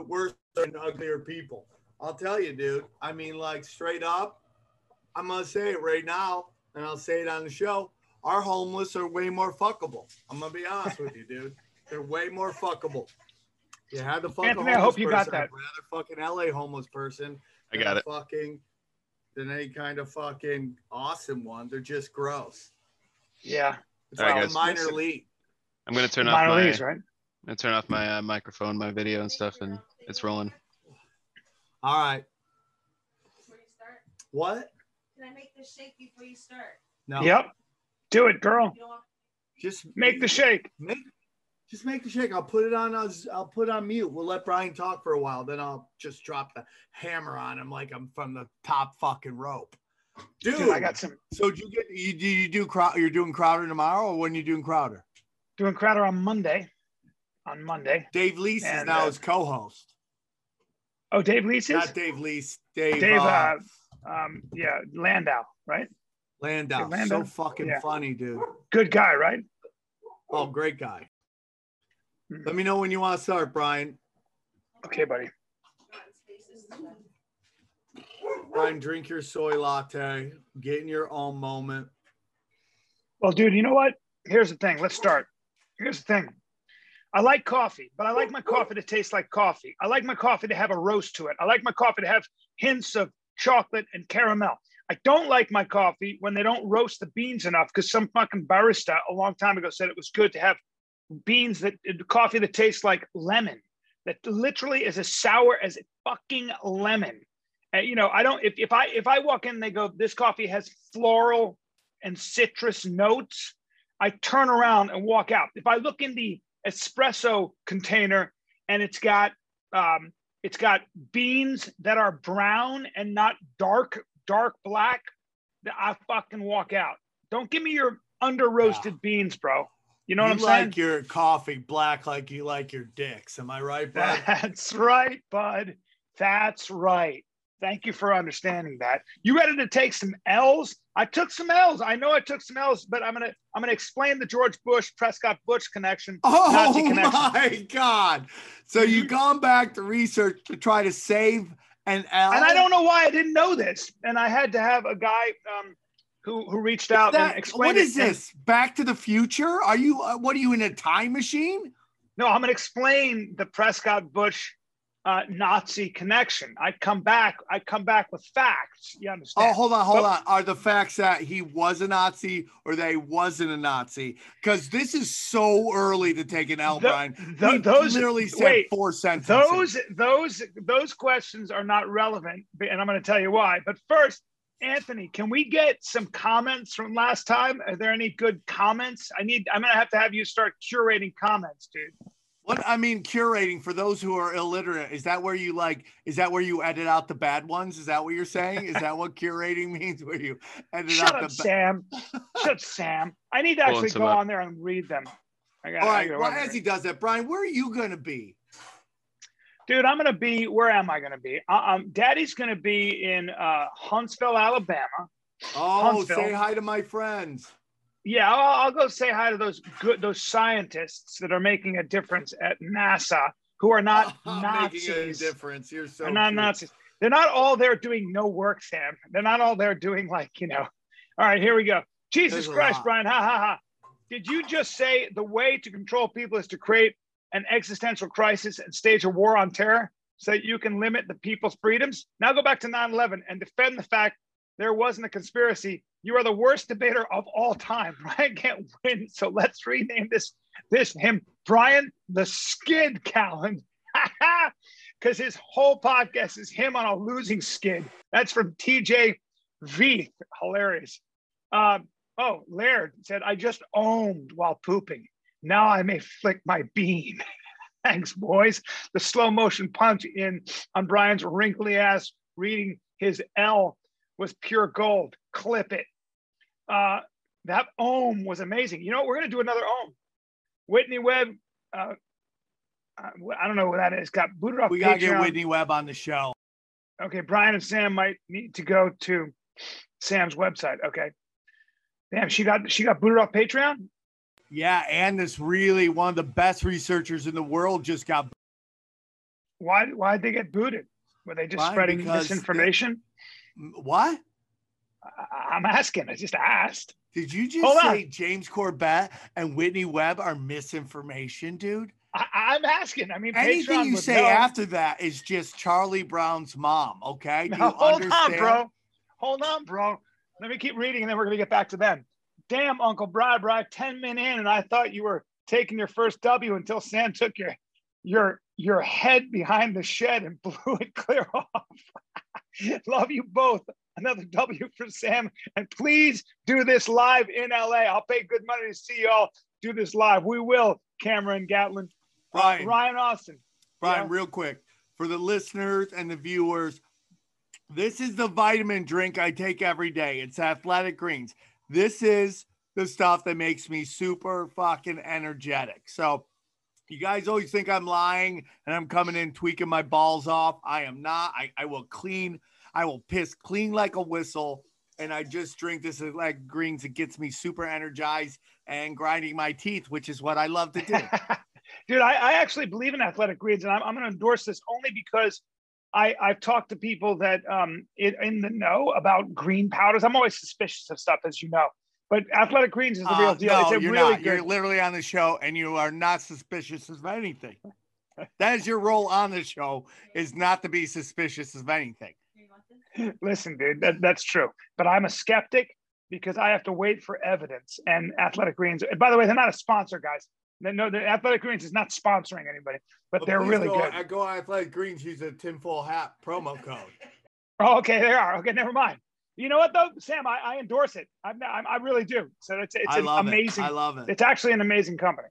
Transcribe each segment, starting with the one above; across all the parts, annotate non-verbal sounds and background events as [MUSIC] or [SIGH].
worse and uglier people. I'll tell you, dude. I mean, like straight up, I'm gonna say it right now, and I'll say it on the show. Our homeless are way more fuckable. I'm gonna be honest with you, dude. They're way more fuckable. You had the fucking Anthony, I hope you got that. I'd rather fucking LA homeless person. I got a it. Fucking than any kind of fucking awesome one. They're just gross. Yeah. It's All right, like guys. a minor Listen. league. I'm gonna turn off my leagues, right? I'm turn off my uh, microphone, my video and stuff, and it's rolling. All right. Before you start, What? can I make this shake before you start? No. Yep. Do it, girl. You don't want Just Make the shake. Make, just make the shake. I'll put it on us. I'll put it on mute. We'll let Brian talk for a while. Then I'll just drop the hammer on him like I'm from the top fucking rope. Dude, Dude, I got some so did you get you do you do Crow, you're doing Crowder tomorrow or when you doing Crowder? doing Crowder on Monday. On Monday. Dave Lease is now uh, his co-host. Oh, Dave Lease is? Not Dave Lease. Dave, Dave, uh, uh, um, yeah, Landau, right? Landau. Landau? So fucking Yeah. funny, dude. Good guy, right? Oh, great guy. Mhm. Let me know when you want to start, Brian. Okay, buddy. Brian, drink your soy latte. Get in your own moment. Well, dude, you know what? Here's the thing. Let's start. Here's the thing. I like coffee, but I like my coffee to taste like coffee. I like my coffee to have a roast to it. I like my coffee to have hints of chocolate and caramel. I don't like my coffee when they don't roast the beans enough because some fucking barista a long time ago said it was good to have beans that coffee that tastes like lemon, that literally is as sour as a fucking lemon. And you know, I don't if, if I if I walk in and they go, this coffee has floral and citrus notes, I turn around and walk out. If I look in the espresso container and it's got um, it's got beans that are brown and not dark dark black, th- I fucking walk out. Don't give me your under roasted beans, bro. You know what you I'm saying? like your coffee black like you like your dicks. Am I right, bud? [LAUGHS] That's right, bud. That's right. Thank you for understanding that. You ready to take some L's? I took some L's. I know I took some L's, but I'm gonna I'm gonna explain the George Bush Prescott Bush connection. oh connection. my god! So you've gone back to research to try to save an L? And I don't know why I didn't know this. And I had to have a guy um, who who reached out That- and explained what is it. This? Back to the Future? Are you? Uh, what are you in a time machine? No, I'm gonna explain the Prescott Bush uh, Nazi connection. I come back. I come back with facts. You understand? Oh, hold on, hold But- on. Are the facts that he was a Nazi or that he wasn't a Nazi? Because this is so early to take an L, The- Brian. the- We those literally said wait, four sentences. those those those questions are not relevant and i'm going to tell you why but first anthony can we get some comments from last time are there any good comments i need i'm going to have to have you start curating comments dude What I mean, curating for those who are illiterate, is that where you like? Is that where you edit out the bad ones? Is that what you're saying? Is that what [LAUGHS] curating means? Where you edit shut out up the ba- sam shut up [LAUGHS] sam i need to Pulling actually some go up. on there and read them I got, All I Well, as he does that, Brian, where are you going to be? dude i'm going to be where am i going to be uh, um, daddy's going to be in uh, huntsville alabama Oh, Huntsville. say hi to my friends. Yeah, I'll, I'll go say hi to those good those scientists that are making a difference at NASA who are not Nazis. [LAUGHS] Making a difference. You're so They're not cute. Nazis. They're not all there doing no work, Sam. They're not all there doing like you know. All right, here we go. Jesus There's Christ. Brian, ha ha ha. Did you just say the way to control people is to create an existential crisis and stage a war on terror so that you can limit the people's freedoms? Now go back to 9 11 and defend the fact there wasn't a conspiracy. You are the worst debater of all time. [LAUGHS] Brian can't win. So let's rename this this him Brian the Skid Callen. Because [LAUGHS] his whole podcast is him on a losing skid. That's from TJ Veith. Hilarious. Um, oh, Laird said, I just owned while pooping. Now I may flick my bean. [LAUGHS] Thanks, boys. The slow motion punch in on Brian's wrinkly ass reading his L was pure gold. Clip it. Uh, that ohm was amazing. You know what? We're going to do another ohm. Whitney Webb, uh, uh, I don't know what that is, got booted off We got to get Whitney Webb on the show. Okay, Brian and Sam might need to go to Sam's website. Okay. Damn, she got she got booted off Patreon. Yeah, and this really one of the best researchers in the world just got Why why did they get booted? Were they just Brian, spreading because- misinformation? What? I, I'm asking. I just asked. Did you just Hold on. say James Corbett and Whitney Webb are misinformation, dude? I, I'm asking. I mean, Anything Patreon you say know. after that is just Charlie Brown's mom, okay? Do No, you hold understand? on, bro. Hold on, bro. Let me keep reading, and then we're gonna get back to them. Damn, Uncle Bri, Bri, ten men in, and I thought you were taking your first W until Sam took your your your head behind the shed and [LAUGHS] blew it clear off. [LAUGHS] Love you both. Another W for Sam, and please do this live in LA. I'll pay good money to see y'all do this live. We will. Cameron Gatlin, Uh, Brian, Ryan Austin. Brian, Yeah. real quick for the listeners and the viewers, this is the vitamin drink I take every day. It's Athletic Greens. This is the stuff that makes me super fucking energetic. So, you guys always think I'm lying and I'm coming in tweaking my balls off. I am not. I, I will clean, I will piss clean like a whistle. And I just drink this Athletic Greens. It gets me super energized and grinding my teeth, which is what I love to do. [LAUGHS] Dude, I, I actually believe in athletic greens, and I'm, I'm going to endorse this only because I, I've talked to people that um in the know about green powders. I'm always suspicious of stuff, as you know. But athletic greens is the real Uh, deal. No, it's a you're really not. good. You're literally on the show, and you are not suspicious of anything. that is your role on the show: is not to be suspicious of anything. You want this? Listen, dude, that, that's true. But I'm a skeptic because I have to wait for evidence. And Athletic Greens, by the way, they're not a sponsor, guys. They- No, the Athletic Greens is not sponsoring anybody, but they're really go, good. I go on Athletic Greens. Use a tinfoil hat promo code. Oh, [LAUGHS] okay, they are. Okay, never mind. You know what though, Sam? I, I endorse it. I, I, I really do. So it's it's I an love amazing. it. I love it. It's actually an amazing company.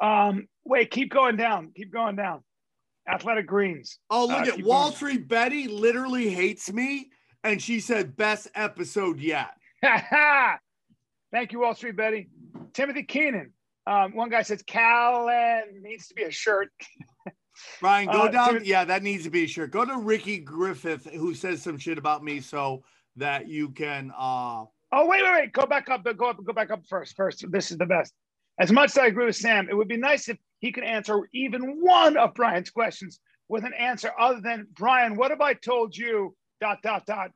Um, wait, keep going down. Keep going down. Athletic Greens. Oh, look Uh, at Wall going. Street Betty. Literally hates me, and she said best episode yet. [LAUGHS] Thank you, Wall Street Betty. Timothy Keenan. Um, one guy says Callen needs to be a shirt. [LAUGHS] Ryan, go Uh, down. dude- yeah, that needs to be a shirt. Go to Ricky Griffith, who says some shit about me, so that you can. uh Oh, wait, wait, wait. Go back up. Go up. Go back up first. First, this is the best. As much as I agree with Sam, it would be nice if he could answer even one of Brian's questions with an answer other than Brian. What have I told you? Dot dot dot.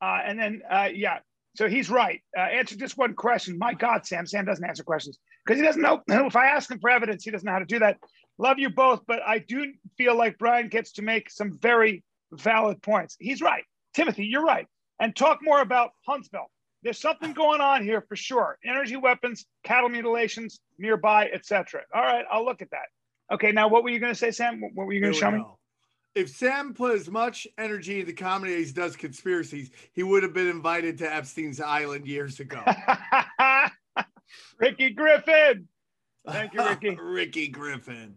Uh, and then uh, yeah. So he's right. Uh, answer just one question. My God, Sam. Sam doesn't answer questions because he doesn't know. [LAUGHS] If I ask him for evidence, he doesn't know how to do that. Love you both, but I do feel like Brian gets to make some very valid points. He's right. Timothy, you're right. And talk more about Huntsville. There's something going on here for sure. Energy weapons, cattle mutilations nearby, etc. All right, I'll look at that. Okay, now what were you going to say, Sam? What were you going to show me? If Sam put as much energy into comedy as he does conspiracies, he would have been invited to Epstein's Island years ago. [LAUGHS] Ricky Griffin. Thank you, [LAUGHS] Ricky. Ricky Griffin.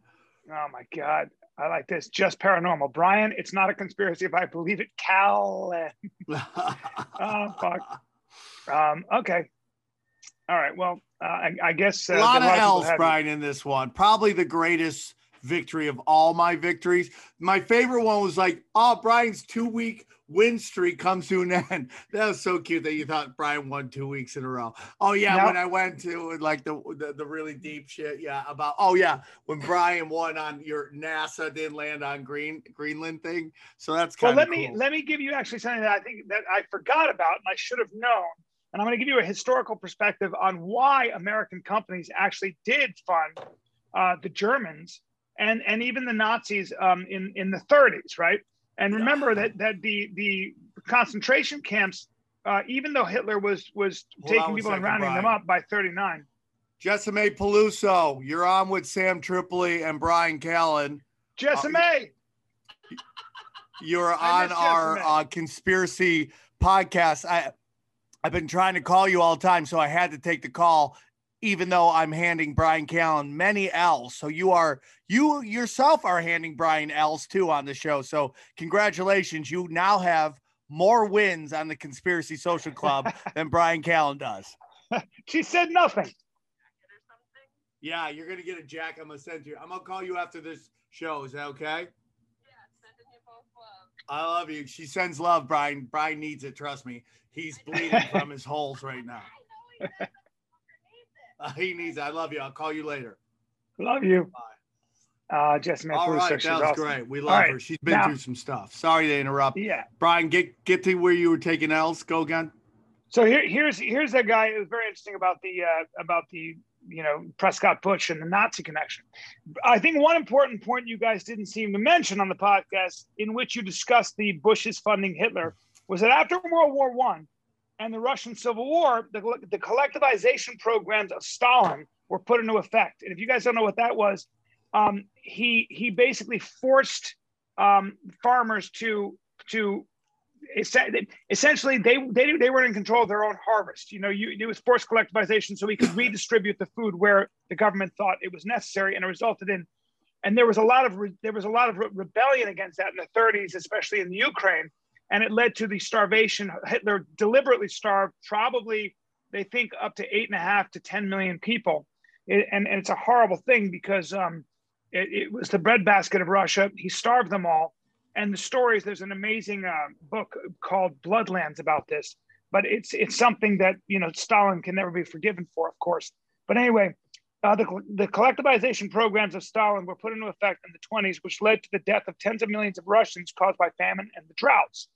Oh my God. I like this. Just paranormal. Brian, it's not a conspiracy if I believe it. Cal. [LAUGHS] Oh, fuck. Um, okay. All right. Well, uh, I, I guess uh, a lot of L's. Brian, in this one. Probably the greatest victory of all my victories. My favorite one was like, oh, Brian's two week win streak comes to an [LAUGHS] end. That was so cute that you thought Brian won two weeks in a row. Oh yeah, Now- when I went to like the, the the really deep shit, yeah, about oh yeah, when Brian won on your NASA didn't land on Green Greenland thing. So that's Well, kind of let me let me give you actually something that I think that I forgot about and I should have known. And I'm going to give you a historical perspective on why American companies actually did fund uh, the Germans and and even the Nazis um, in in the 30s, right? And remember that that the the concentration camps, uh, even though Hitler was was Hold taking people and second, rounding them up by 39. Jessimae Peluso, you're on with Sam Tripoli and Brian Callen. Jessimae, You're on our uh, conspiracy podcast. I I've been trying to call you all the time, so I had to take the call, even though I'm handing Brian Callen many L's. So you are you yourself are handing Brian L's too on the show. So congratulations, you now have more wins on the Conspiracy Social Club [LAUGHS] than Brian Callen does. she said nothing. Yeah, you're gonna get a jack. I'm gonna send you. I'm gonna call you after this show. Is that okay? Yeah, sending you both love. I love you. She sends love, Brian. Brian needs it. Trust me. He's bleeding from his holes right now. [LAUGHS] Uh, [LAUGHS] he needs it. I love you. I'll call you later. Love you. Uh, Jesse All Manfuso, right, that was awesome. great. We love All right, her. She's been now- through some stuff. Sorry to interrupt. Yeah. Brian, get get to where you were taking L's. Go again. So here, here's here's a guy who's very interesting about the uh, about the you know Prescott Bush and the Nazi connection. I think one important point you guys didn't seem to mention on the podcast, in which you discussed the Bush's funding Hitler, was that after World War One and the Russian Civil War, the, the collectivization programs of Stalin were put into effect. And if you guys don't know what that was, um, he he basically forced um, farmers to to essentially they they they were in control of their own harvest. You know, you it was forced collectivization so he could redistribute the food where the government thought it was necessary, and it resulted in. And there was a lot of re, there was a lot of re- rebellion against that in the 30s, especially in the Ukraine, and it led to the starvation. Hitler deliberately starved probably they think up to eight and a half to 10 million people, It- and and it's a horrible thing because um, it, it was the breadbasket of Russia. He starved them all. And the stories there's an amazing uh, book called bloodlands about this. But it's it's something that you know stalin can never be forgiven for of course. But anyway uh, the, the collectivization programs of stalin were put into effect in the 20s which led to the death of tens of millions of russians caused by famine and the droughts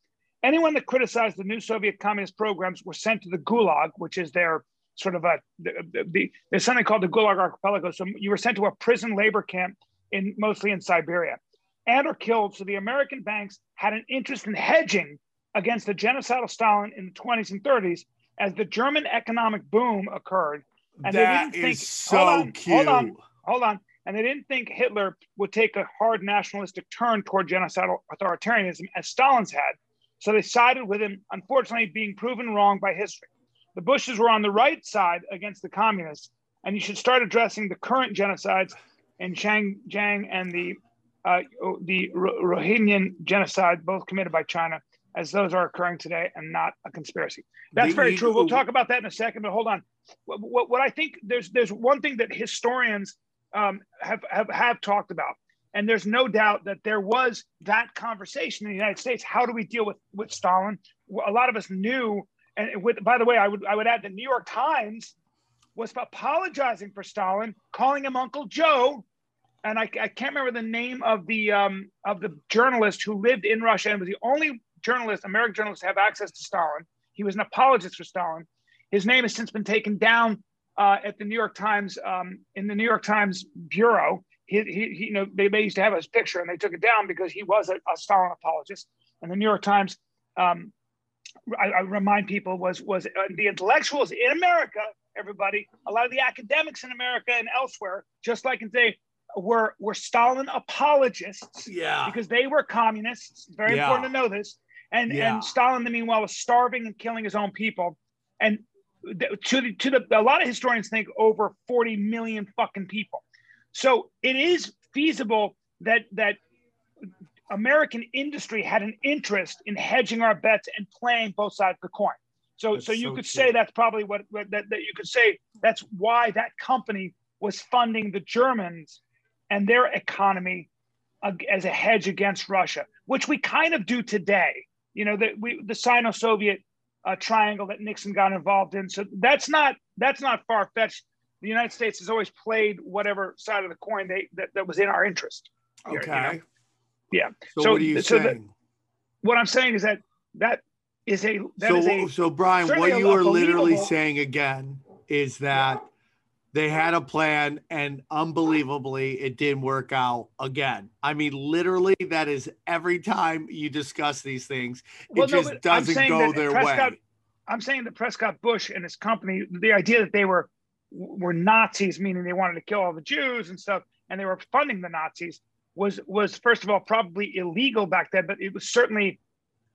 anyone that criticized the new soviet communist programs were sent to the gulag which is their sort of a the, the, there's something called the gulag archipelago so you were sent to a prison labor camp in mostly in siberia and or killed. So the American banks had an interest in hedging against the genocidal Stalin in the 20s and 30s as the German economic boom occurred. And they didn't think- is so hold on, cute. hold on. Hold on. And they didn't think Hitler would take a hard nationalistic turn toward genocidal authoritarianism as Stalin's had. So they sided with him, unfortunately, being proven wrong by history. The Bushes were on the right side against the communists, and you should start addressing the current genocides in Xinjiang and the uh, the Rohingya genocide, both committed by China, as those are occurring today and not a conspiracy. That's The very true. We'll talk about that in a second, but hold on. What, what, what I think there's there's one thing that historians um, have, have have talked about, and there's no doubt that there was that conversation in the United States. How do we deal with with Stalin? A lot of us knew, and with by the way, I would I would add the New York Times was apologizing for Stalin, calling him Uncle Joe, and I, I can't remember the name of the um, of the journalist who lived in Russia and was the only journalist, American journalist, to have access to Stalin. He was an apologist for Stalin. His name has since been taken down uh, at the New York Times um, in the New York Times bureau. He, he, he, you know, they, they used to have his picture and they took it down because he was a, a Stalin apologist. And the New York Times, um, I, I remind people, was was uh, the intellectuals in America. Everybody, a lot of the academics in America and elsewhere, just like in today, were were Stalin apologists Yeah. because they were communists. It's very Yeah. important to know this. And Yeah. and Stalin, meanwhile, was starving and killing his own people. And to the to the a lot of historians think over 40 million fucking people. So it is feasible that that American industry had an interest in hedging our bets and playing both sides of the coin. So That's so you so could true. say that's probably what, what that, that you could say that's why that company was funding the Germans and their economy as a hedge against Russia, which we kind of do today. You know, that we the Sino-Soviet uh, triangle that Nixon got involved in. So that's not that's not far fetched. The United States has always played whatever side of the coin they that, that was in our interest. here, you Okay. know? Yeah. So, So- what are you so the- saying? What I'm saying is that that is a that so, is a so Brian, what you are literally saying again is that they had a plan and unbelievably it didn't work out again. I mean, literally, that is every time you discuss these things, Well, it no, just doesn't go their Prescott- way. I'm saying that Prescott Bush and his company, the idea that they were were Nazis, meaning they wanted to kill all the Jews and stuff, and they were funding the Nazis, was was first of all probably illegal back then, but it was certainly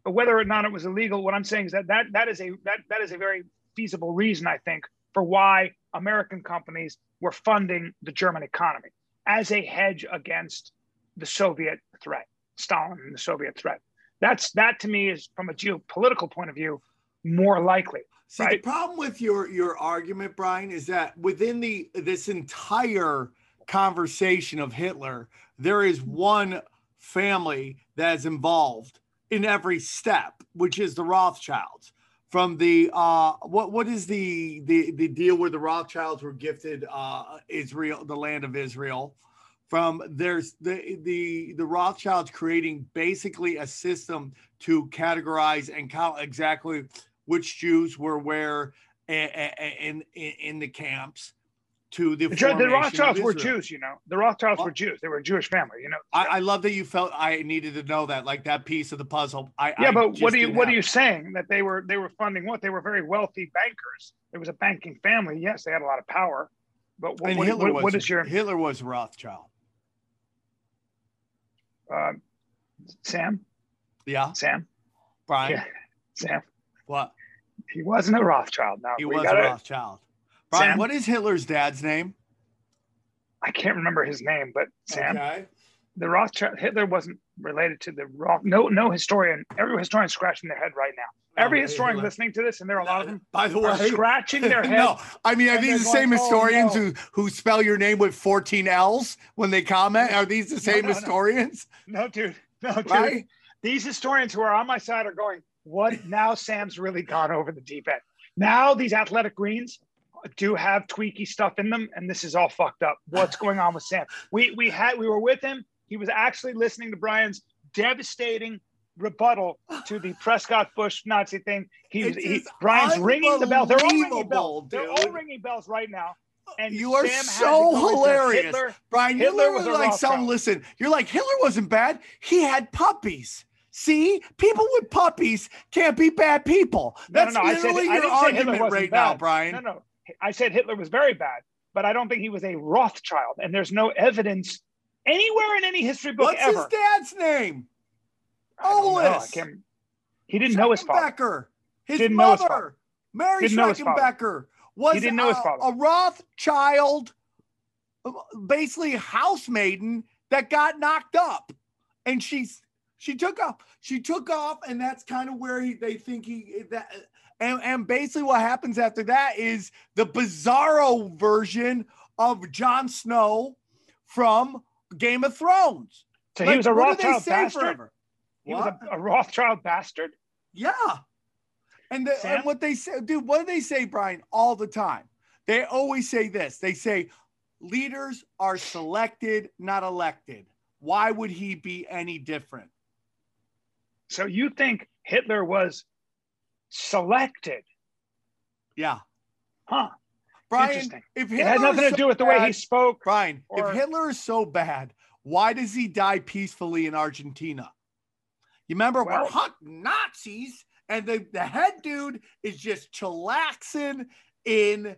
whether or not it was illegal. What I'm saying is that that that is a that that is a very feasible reason, I think, for why American companies were funding the German economy as a hedge against the Soviet threat, Stalin and the Soviet threat. That's that to me is from a geopolitical point of view more likely. See, the problem with your your argument, Brian, is that within the this entire conversation of Hitler, there is one family that is involved in every step, which is the Rothschilds. From the uh, what what is the the the deal where the Rothschilds were gifted uh Israel, the land of Israel, from there's the the the Rothschilds creating basically a system to categorize and count exactly which Jews were where in in, in the camps to the The, the formation of Rothschilds were Jews, you know. The Rothschilds What? were Jews. They were a Jewish family, you know. I, I love that you felt I needed to know that, like that piece of the puzzle. I yeah, I but what are you what are you saying that they were they were funding what? They were very wealthy bankers. It was a banking family. Yes, they had a lot of power. But what, what, Hitler what- was what is your Hitler was Rothschild. uh, Sam? Yeah, Sam? Brian. Yeah. Sam? What? He wasn't a Rothschild. No, He was gotta- a Rothschild. Brian, Sam? what is Hitler's dad's name? I can't remember his name, but Sam, Okay. the Rothschild Hitler wasn't related to the Roth. No, no historian. Every historian scratching their head right now. Oh, every Oh, historian listening to this, and there are a lot of them, [LAUGHS] By the are way, scratching [LAUGHS] their head. no, I mean, are these the same going, "Oh, historians no." who who spell your name with 14 L's when they comment? Are these the same no, no. historians? No, dude. No, dude. Right? These historians who are on my side are going, what? Now Sam's really gone over the deep end. Now these athletic greens do have tweaky stuff in them, and this is all fucked up. What's [LAUGHS] going on with Sam? We we had we were with him. He was actually listening to Brian's devastating rebuttal to the [SIGHS] Prescott Bush Nazi thing. He he, Brian's ringing the bell. They're all ringing bells. They're all ringing bells right now. And You are Sam so hilarious. Hitler. Brian, Hitler you're was like some listen, you're like Hitler wasn't bad. He had puppies. See, people with puppies can't be bad people. No, no, That's no, I said- literally I your didn't say Hitler argument right now. Brian. No, no. I said Hitler was very bad, but I don't think he was a Rothschild. And there's no evidence anywhere in any history book What's ever. his dad's name? I know. I Olis. He didn't know his father. Scheckenbecker. His Didn't know his mother, father. Mary Didn't know his father. Scheckenbecker, was know a- a Rothschild, basically housemaiden that got knocked up, and she's she took off. She took off, and that's kind of where he, they think he eh, that. Eh, and, and basically, what happens after that is the bizarro version of Jon Snow from Game of Thrones. So Like, he was a what Rothschild bastard. forever? He was a, a Rothschild bastard. Yeah. And, the, and what they say, dude, what do they say, Brian, all the time? They always say this. They say leaders are selected, not elected. Why would he be any different? So you think Hitler was selected? Yeah. Huh. Brian, Interesting. if It had nothing is to do with the way he spoke. Brian, or- if Hitler is so bad, why does he die peacefully in Argentina? You remember we're Well- hot Nazis, and the, the head dude is just chillaxing in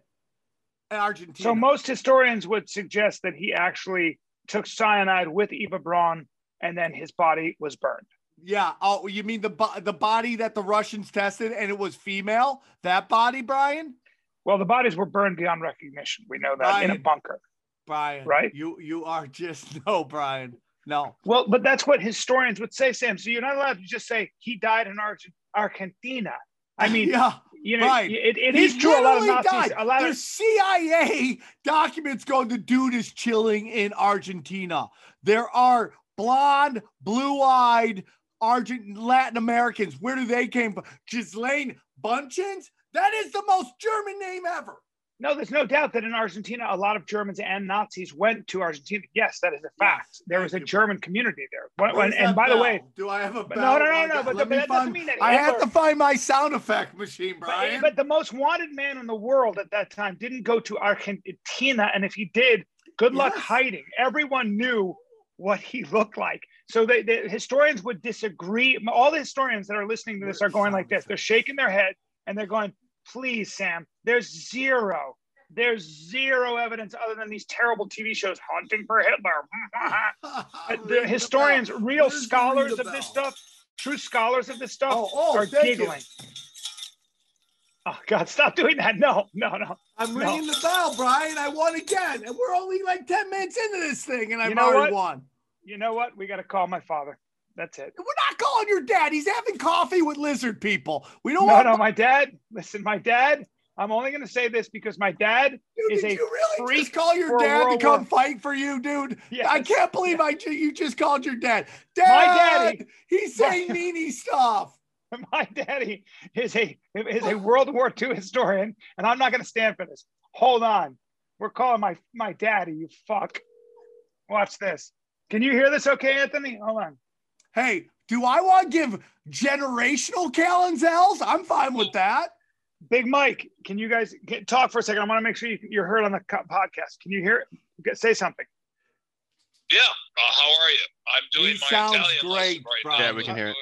Argentina. So most historians would suggest that he actually took cyanide with Eva Braun and then his body was burned. Yeah. Oh, you mean the bo- the body that the Russians tested and it was female? That body, Brian? Well, the bodies were burned beyond recognition. We know that in a bunker. Brian. Right? You you are just [LAUGHS] no, Brian. No. Well, but that's what historians would say, Sam. So you're not allowed to just say he died in Arge- Argentina. I [LAUGHS] mean, yeah. you know, right. it, it is true. A lot of literally Nazis, died. a lot of There's CIA documents going. The dude is chilling in Argentina. There are blonde, blue-eyed Argent Latin Americans. Where do they came from? Ghislaine Bunchins. That is the most German name ever. no. There's no doubt that in Argentina, a lot of Germans and Nazis went to Argentina. Yes, that is a fact. There was a you. German community there. When- and by the way, do I have a But bell? no, no, no, no, but- but me that doesn't mean that I have Hitler- to find my sound effect machine, But, Brian. but the most wanted man in the world at that time didn't go to Argentina, and if he did, good luck Yes. hiding. Everyone knew what he [LAUGHS] looked like. So they, the historians would disagree. All the historians that are listening to this are going like this. They're shaking their head and they're going, "Please, Sam. There's zero. There's zero evidence other than these terrible TV shows, Hunting for Hitler." [LAUGHS] [LAUGHS] The historians, bell. real Where's scholars of this stuff, true scholars of this stuff, Oh, oh, are thank you. giggling. Oh God, stop doing that. No, no, no. I'm No. ringing the bell, Brian. I won again. And we're only like 10 minutes into this thing, and I've You know already what? won. You know what? We got to call my father. That's it. We're not calling your dad. He's having coffee with lizard people. We don't No, want no, my dad. Listen, my dad. I'm only going to say this because my dad. dude, is did a you really freak just call your dad to come War- fight for you, dude? Yes, I can't believe I you just called your dad. Dad, My daddy- he's [LAUGHS] saying meanie stuff. My daddy is a is a World War II historian, and I'm not going to stand for this. Hold on. We're calling my my daddy. You fuck. Watch this. Can you hear this okay, Anthony? Hold on. Hey, do I want to give generational Calenzels? I'm fine with that. Big Mike, can you guys get, talk for a second? I want to make sure you, you're heard on the podcast. Can you hear it? Get, say something. Yeah. Uh, how are you? I'm doing He my sounds Italian great, right Brian. now. Yeah, we can hear it.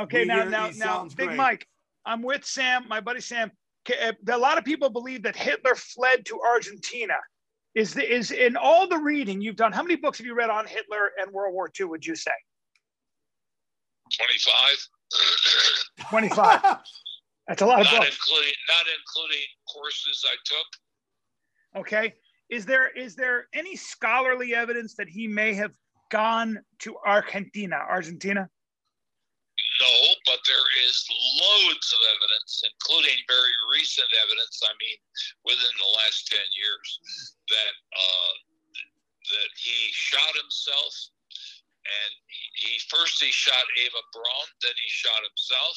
Okay, We now, now, now, Big great. Mike, I'm with Sam, my buddy Sam. Uh, A lot of people believe that Hitler fled to Argentina. Is the, is in all the reading you've done? How many books have you read on Hitler and World War II? Would you say 25. [COUGHS] 25? That's a lot of not books. including not including courses I took. Okay. Is there is there any scholarly evidence that he may have gone to Argentina? Argentina? No, but there is loads of evidence, including very recent evidence. I mean, within the last ten years, that uh, that he shot himself, and he, he first he shot Eva Braun, then he shot himself.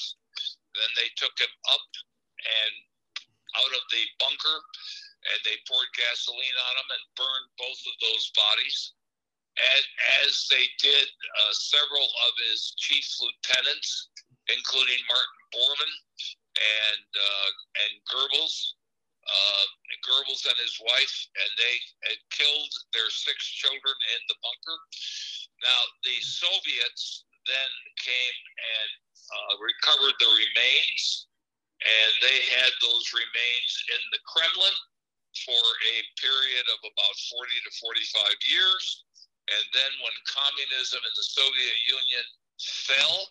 Then they took him up and out of the bunker, and they poured gasoline on him and burned both of those bodies. As, as they did uh, several of his chief lieutenants, including Martin Bormann and uh, and Goebbels, uh, Goebbels and his wife, and they had killed their six children in the bunker. Now the Soviets then came and uh, recovered the remains, and they had those remains in the Kremlin for a period of about 40 to 45 years. And then when communism in the Soviet Union fell,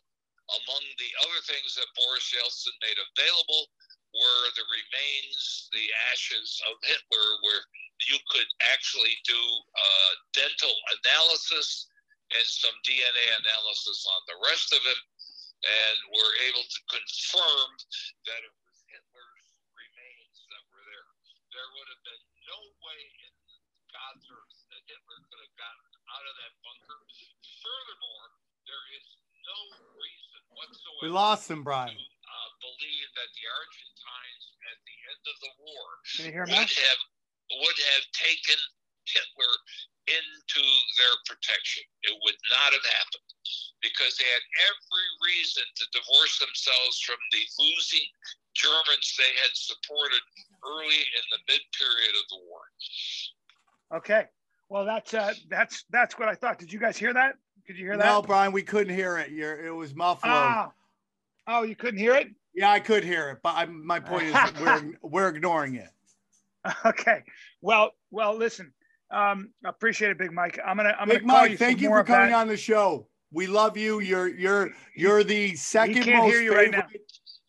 among the other things that Boris Yeltsin made available were the remains, the ashes of Hitler, where you could actually do uh, dental analysis and some DNA analysis on the rest of him, and were able to confirm that it was Hitler's remains that were there. There would have been no way in God's earth that Hitler could have gotten out of that bunker. Furthermore, there is no reason whatsoever We lost him, Brian. to uh, believe that the Argentines at the end of the war Can you hear would me? have would have taken Hitler into their protection. It would not have happened because they had every reason to divorce themselves from the losing Germans they had supported early in the mid period of the war. Okay. Well, that's uh, that's that's what I thought. Did you guys hear that? Could you hear that? No, Brian, we couldn't hear it. You're, it was muffled. Ah. Oh, you couldn't hear it? Yeah, I could hear it, but I, my point is [LAUGHS] we're we're ignoring it. Okay. Well, well, listen. Um, appreciate it, Big Mike. I'm gonna I'm Big gonna Mike, you thank you for coming on the show. We love you. You're you're you're the second most right favorite now.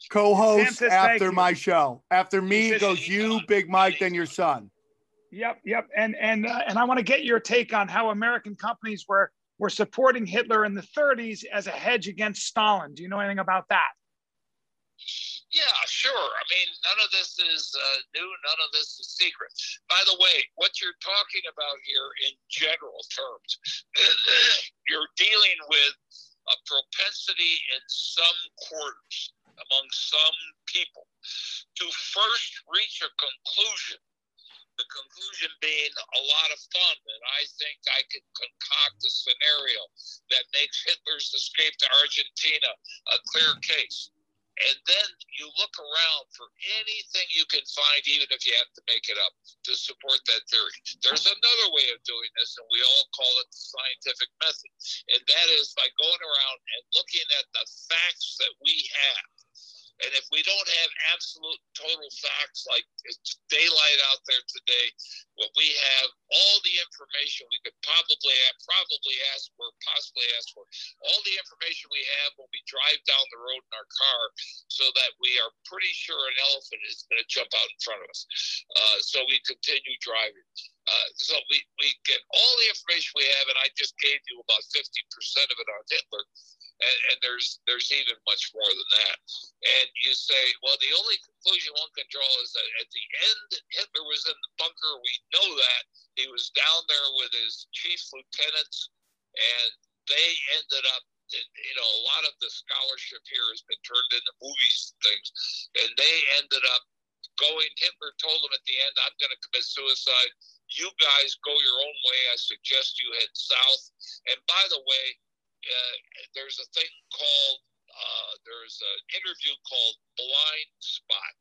co-host after my show. After me, says- goes you, Big Mike, then your son. Yep, yep. And and uh, and I want to get your take on how American companies were were supporting Hitler in the 30s as a hedge against Stalin. Do you know anything about that? Yeah, sure. I mean, none of this is uh, new. None of this is secret. By the way, what you're talking about here, in general terms, [CLEARS THROAT] you're dealing with a propensity in some quarters among some people to first reach a conclusion. The conclusion being a lot of fun, and I think I can concoct a scenario that makes Hitler's escape to Argentina a clear case and then you look around for anything you can find, even if you have to make it up, to support that theory. There's another way of doing this, and we all call it the scientific method, and that is by going around and looking at the facts that we have. And if we don't have absolute total facts like it's daylight out there today, what we have all the information we could probably probably ask for, possibly ask for, all the information we have when we drive down the road in our car, so that we are pretty sure an elephant is going to jump out in front of us. Uh, so we continue driving. Uh, so we, we get all the information we have, and I just gave you about 50% of it on Hitler. And, and there's there's even much more than that. And you say, well, the only conclusion one can draw is that at the end, Hitler was in the bunker. We know that he was down there with his chief lieutenants, and they ended up. You know, a lot of the scholarship here has been turned into movies and things, and they ended up going. Hitler told them at the end, "I'm going to commit suicide." you guys go your own way. I suggest you head south. And by the way, uh, there's a thing called uh, there's an interview called Blind Spot,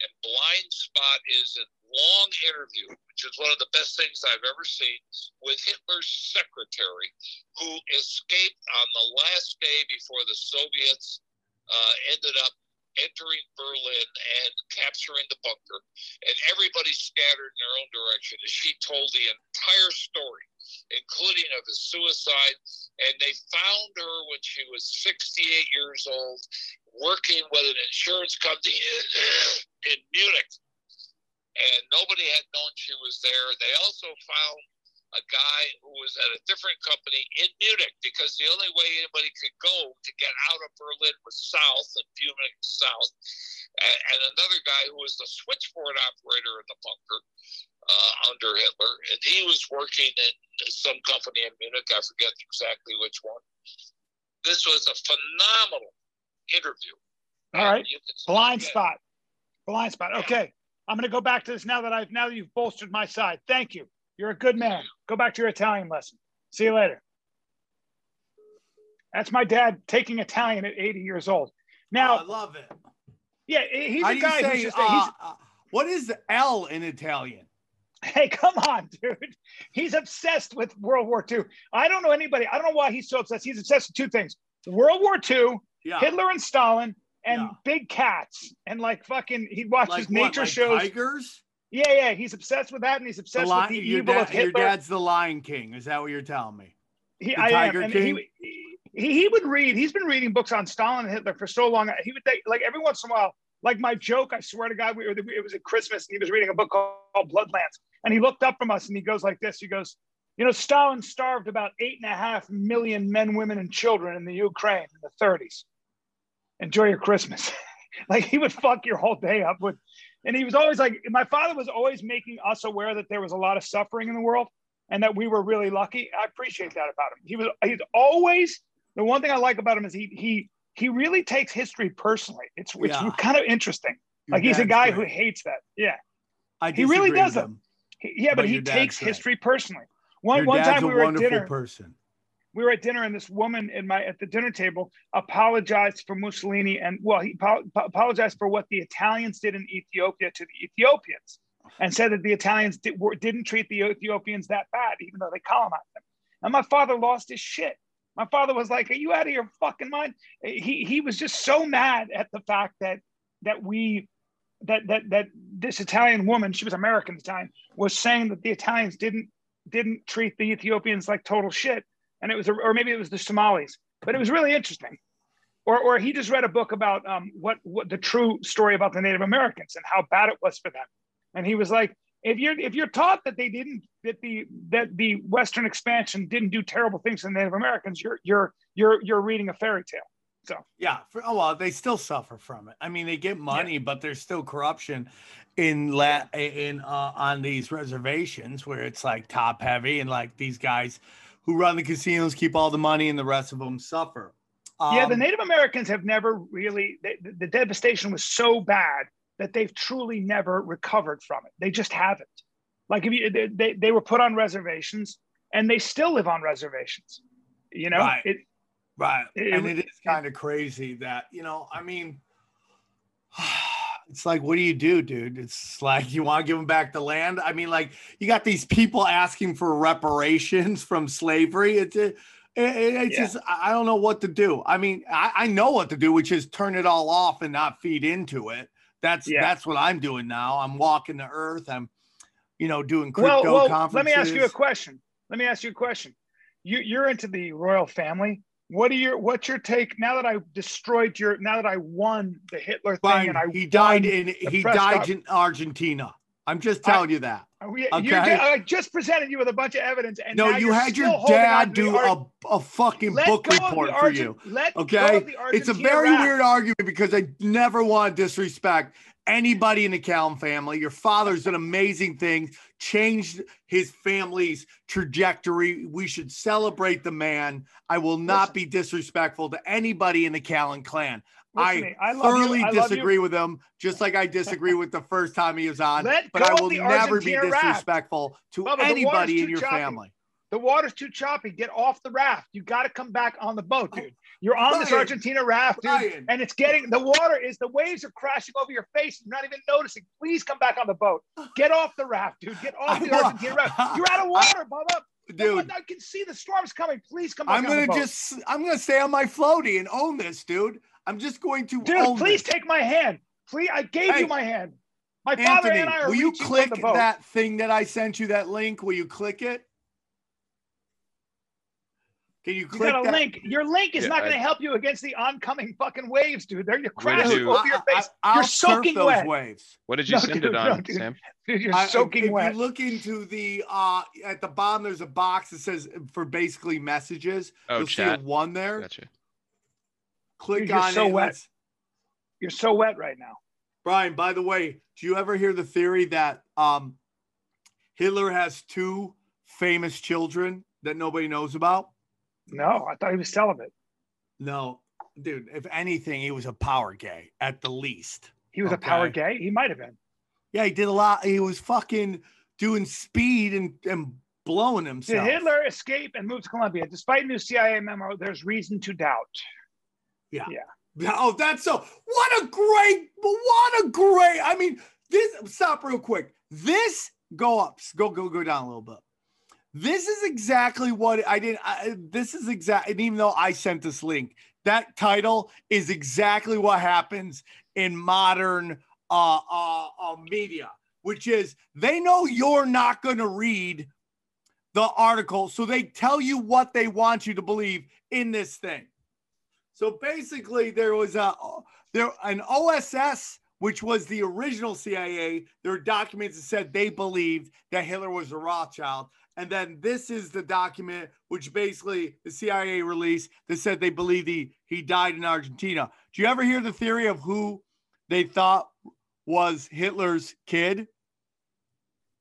and Blind Spot is a long interview, which is one of the best things I've ever seen, with Hitler's secretary, who escaped on the last day before the Soviets uh, ended up entering Berlin and capturing the bunker, and everybody scattered in their own direction. And she told the entire story, including of his suicide. And they found her when she was 68 years old, working with an insurance company in, in Munich. And nobody had known she was there. They also found a guy who was at a different company in Munich because the only way anybody could go to get out of Berlin was south and Munich south, and, and another guy who was the switchboard operator in the bunker uh, under Hitler, and he was working in some company in Munich. I forget exactly which one. This was a phenomenal interview. All right. Blind spot. Blind spot. Okay. I'm going to go back to this now that I've now that you've bolstered my side. Thank you. You're a good man. Go back to your Italian lesson. See you later. That's my dad taking Italian at 80 years old. Now, I love it. yeah, he's How a guy say, just uh, he's, uh, what is the L in Italian? Hey, come on, dude. He's obsessed with World War II. I don't know anybody. I don't know why he's so obsessed. He's obsessed with two things World War II, Yeah. Hitler and Stalin, and Yeah. big cats. And like fucking, he watches like what, nature like shows. Tigers? Yeah, yeah. He's obsessed with that. And he's The obsessed li- with the your, evil dad- of your dad's the Lion King. Is that what you're telling me? He, the I. Tiger And King? he, he, he would read, he's been reading books on Stalin and Hitler for so long. He would take, like, every once in a while, like my joke, I swear to God, we were, it was at Christmas and he was reading a book called Bloodlands. And he looked up from us and he goes like this He goes, You know, Stalin starved about eight and a half million men, women, and children in the Ukraine in the 30s. Enjoy your Christmas. [LAUGHS] like he would fuck your whole day up with, and he was always like, my father was always making us aware that there was a lot of suffering in the world and that we were really lucky. I appreciate that about him. He was he's always the one thing I like about him is he he he really takes history personally. It's it's Yeah. kind of interesting. Your like he's a guy great. who hates that. Yeah, I he really doesn't. him. He- yeah, but, But he takes history personally. One Your one time a we were at dinner. person. We were at dinner, and this woman in my at the dinner table apologized for Mussolini, and well, he apo- apologized for what the Italians did in Ethiopia to the Ethiopians, and said that the Italians did, were, didn't treat the Ethiopians that bad, even though they colonized them. And my father lost his shit. My father was like, "Are you out of your fucking mind?" He he was just so mad at the fact that that we that that that this Italian woman, she was American at the time, was saying that the Italians didn't didn't treat the Ethiopians like total shit, and it was or maybe it was the Somalis, but it was really interesting. Or or he just read a book about um what what the true story about the Native Americans and how bad it was for them, and he was like, if you're if you're taught that they didn't that the that the Western expansion didn't do terrible things to the Native Americans, you're you're you're you're reading a fairy tale. So Yeah. For, oh, well, they still suffer from it. I mean, they get money, but there's still corruption in la- in uh, on these reservations where it's like top heavy and like these guys who run the casinos keep all the money and the rest of them suffer. yeah, the Um, Native Americans have never really they, the, devastation was so bad that they've truly never recovered from it. They just haven't. Like if you they, they, they were put on reservations and they still live on reservations. You know, Right. it, Right. It- and it- it is kind of crazy that, you know, I mean, it's like, what do you do, dude? It's like, you want to give them back the land? I mean, like, you got these people asking for reparations [LAUGHS] from slavery. It's, uh, it, it, it's Yeah. just, I don't know what to do. I mean, I, I know what to do, which is turn it all off and not feed into it. That's, Yeah. that's what I'm doing now. I'm walking the earth. I'm, you know, doing well, crypto well conferences. let me ask you a question. Let me ask you a question. You you're into the royal family. What are your what's your take now that I destroyed your now that I won the Hitler thing Fine. and I he died in he died in Argentina. I'm just I- telling you that. Oh, we- you Okay. did- I just presented you with a bunch of evidence and No, you had your still holding on dad do a, a fucking Let book report for you. Let Okay, it's a very rap. weird argument because I never want to disrespect anybody in the Callen family. Your father's done amazing thing, changed his family's trajectory. We should celebrate the man. I will not Listen. be disrespectful to anybody in the Callen clan. Listen I. I thoroughly disagree with him, just like I disagree with the first time he was on. Let but I will never be Argentina raft. disrespectful to Bubba, anybody in your choppy. family. The water's too choppy. Get off the raft. You got to come back on the boat, oh, dude. You're on this Argentina raft, dude, Brian. and it's getting the water is the waves are crashing over your face. You're not even noticing. Please come back on the boat. Get off the raft, dude. Get off the Argentina raft. You're out of water, Bubba. Dude, I can see the storms coming. Please come back I'm on the gonna just I'm gonna stay on my floaty and own this, dude. I'm just going to dude, please this. take my hand. Please, I gave Hey, you my hand. My father and I are will you click from the boat. that thing that I sent you? That link? Will you click it? Can you You click got a that? link. Your link is Yeah, not going to help you against the oncoming fucking waves, dude. They're you're What crashing you- over your face. I, You're will surf soaking those wet. waves. What did you No, send dude, it on, no, dude. Sam? Dude, you're I- soaking if wet. you look into the uh at the bottom, there's a box that says for basically messages. Oh, You'll chat. see a one there. Gotcha. Click Dude, you're on so it. wet. Let's- You're so wet right now. Brian, by the way, do you ever hear the theory that um Hitler has two famous children that nobody knows about? No, I thought he was celibate. No, dude. If anything, he was a power gay at the least. He was a power gay. He might have been. Yeah, he did a lot. He was fucking doing speed and and blowing himself. Did. Hitler escape and move to Colombia? Despite new CIA memo, there's reason to doubt. Yeah. Yeah. Oh, that's so. What a great. What a great. I mean, this. Stop real quick. This. Go up. Go go go down a little bit. This is exactly what I did. I, this is exactly, even though I sent this link, that title is exactly what happens in modern uh, uh, uh media, which is they know you're not going to read the article, so they tell you what they want you to believe in this thing. So basically, there was a there an OSS, which was the original CIA. There were documents that said they believed that Hitler was a Rothschild, and then this is the document which basically the CIA released that said they believed he he died in Argentina. Do you ever hear the theory of who they thought was Hitler's kid?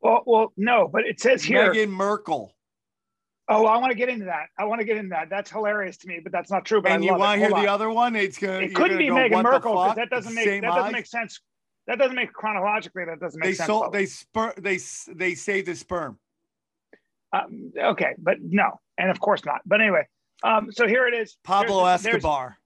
Well, well, no, but it says here. Meghan Merkel. Oh, I want to get into that. I want to get into that. That's hilarious to me, but that's not true. But And I you want to hear Hold the other one? It's gonna. It couldn't be Meghan Merkel because that doesn't make same that doesn't eyes. make sense. That doesn't make chronologically. That doesn't make They sense. sold. They spur. They they saved the sperm. Um, okay, but no, and of course not. But anyway, um, so here it is. Pablo There's- there's- Escobar.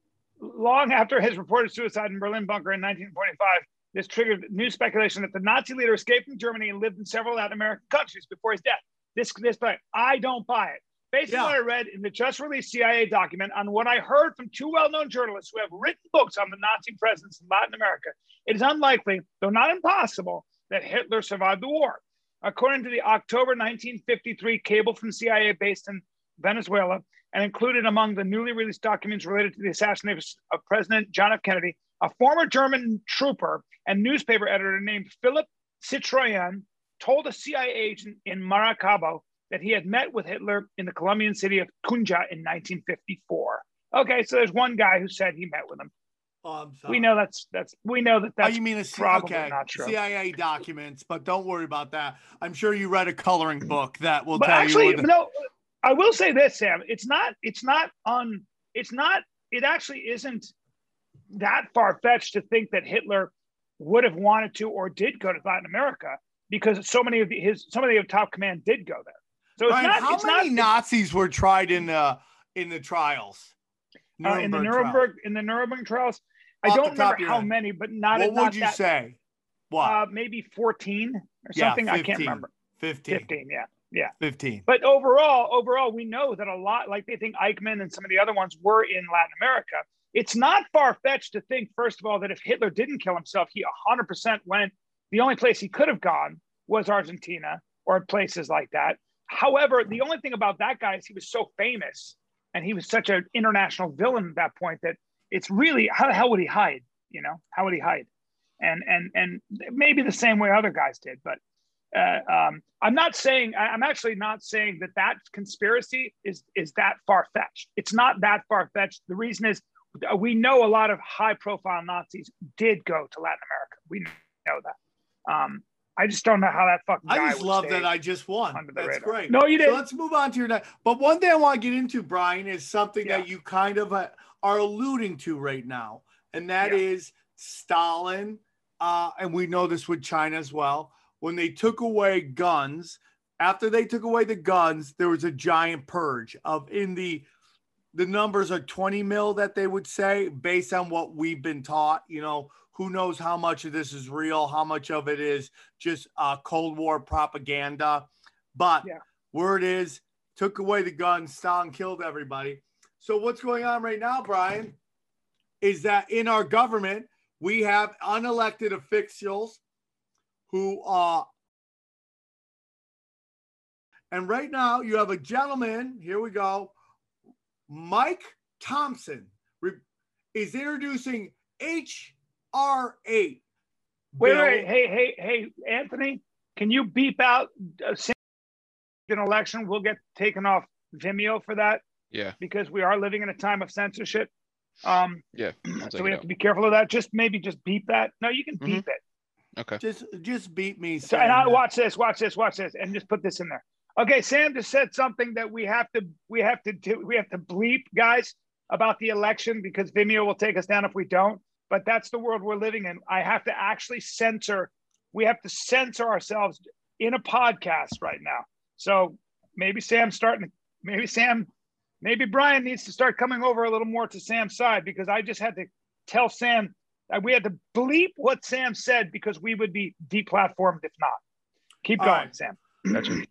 long after his reported suicide in Berlin bunker in 1945, this triggered new speculation that the Nazi leader escaped from Germany and lived in several Latin American countries before his death. This, this, but I don't buy it. Based Yeah. on what I read in the just released CIA document on what I heard from two well-known journalists who have written books on the Nazi presence in Latin America, it is unlikely, though not impossible, that Hitler survived the war. According to the October 1953 cable from CIA based in Venezuela, and included among the newly released documents related to the assassination of President John F. Kennedy, a former German trooper and newspaper editor named Philip Citroën told a CIA agent in Maracaibo that he had met with Hitler in the Colombian city of Tunja in 1954. Okay, so there's one guy who said he met with him. Oh, I'm sorry. We know that's that's we know that Oh, that's you mean a C- probably okay. not true. CIA documents, but don't worry about that. I'm sure you read a coloring book that will but tell actually, you. what the- no. I will say this, Sam. It's not. It's not on. It's not. It actually isn't that far fetched to think that Hitler would have wanted to or did go to Latin America because so many of his so many of top command did go there. So it's Brian, not. how it's many not Nazis were tried in the in the trials? uh, in the trial. Nuremberg in the Nuremberg trials. I don't remember how head. many, but not. What not would you that, say? What? Uh, maybe fourteen or Yeah, something. I can't remember. 15. Fifteen. Yeah. 15. But overall, overall, we know that a lot, like they think Eichmann and some of the other ones were in Latin America. It's not far fetched to think, first of all, that if Hitler didn't kill himself, he 100% went. The only place he could have gone was Argentina or places like that. However, the only thing about that guy is he was so famous and he was such an international villain at that point that it's really how the hell would he hide? You know, how would he hide? And and and maybe the same way other guys did, but uh, um, I'm not saying I'm actually not saying that that conspiracy is is that far fetched. It's not that far fetched. The reason is uh, we know a lot of high profile Nazis did go to Latin America. We know that. Um, I just don't know how that fucking. I just love that I just won. That's radar. great. No, you didn't. let's move on to your next. But one thing I want to get into, Brian, is something Yeah. that you kind of uh, are alluding to right now, and that is Yeah. Stalin. Uh, and we know this with China as well. When they took away guns, after they took away the guns, there was a giant purge of in the the numbers are 20 mil that they would say based on what we've been taught. You know, who knows how much of this is real, how much of it is just uh, Cold War propaganda. But Yeah. word is, took away the guns, Stalin killed everybody. So what's going on right now, Brian, is that in our government we have unelected officials who uh and right now you have a gentleman, here we go, Mike Thompson re- is introducing HR8. Wait, bill. wait, hey, hey, hey, Anthony, can you beep out uh, an election? We'll get taken off Vimeo for that Yeah, because we are living in a time of censorship. Um, yeah. [CLEARS THROAT] So we have out. to be careful of that. Just maybe just beep that. No, you can Mhm. beep it. Okay. Just just beat me. So, and I watch this, watch this, watch this, and just put this in there. Okay, Sam just said something that we have to, we have to do, we have to bleep, guys, about the election because Vimeo will take us down if we don't. But that's the world we're living in. I have to actually censor. We have to censor ourselves in a podcast right now. So maybe Sam's starting. Maybe Sam, maybe Brian needs to start coming over a little more to Sam's side because I just had to tell Sam that we had to bleep what Sam said because we would be deplatformed if not. Keep going, right. Sam. Gotcha.